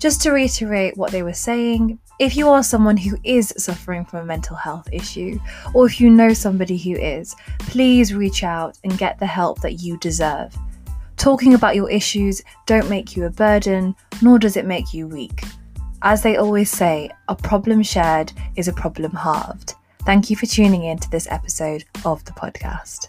Just to reiterate what they were saying, if you are someone who is suffering from a mental health issue, or if you know somebody who is, please reach out and get the help that you deserve. Talking about your issues don't make you a burden, nor does it make you weak. As they always say, a problem shared is a problem halved. Thank you for tuning in to this episode of the podcast.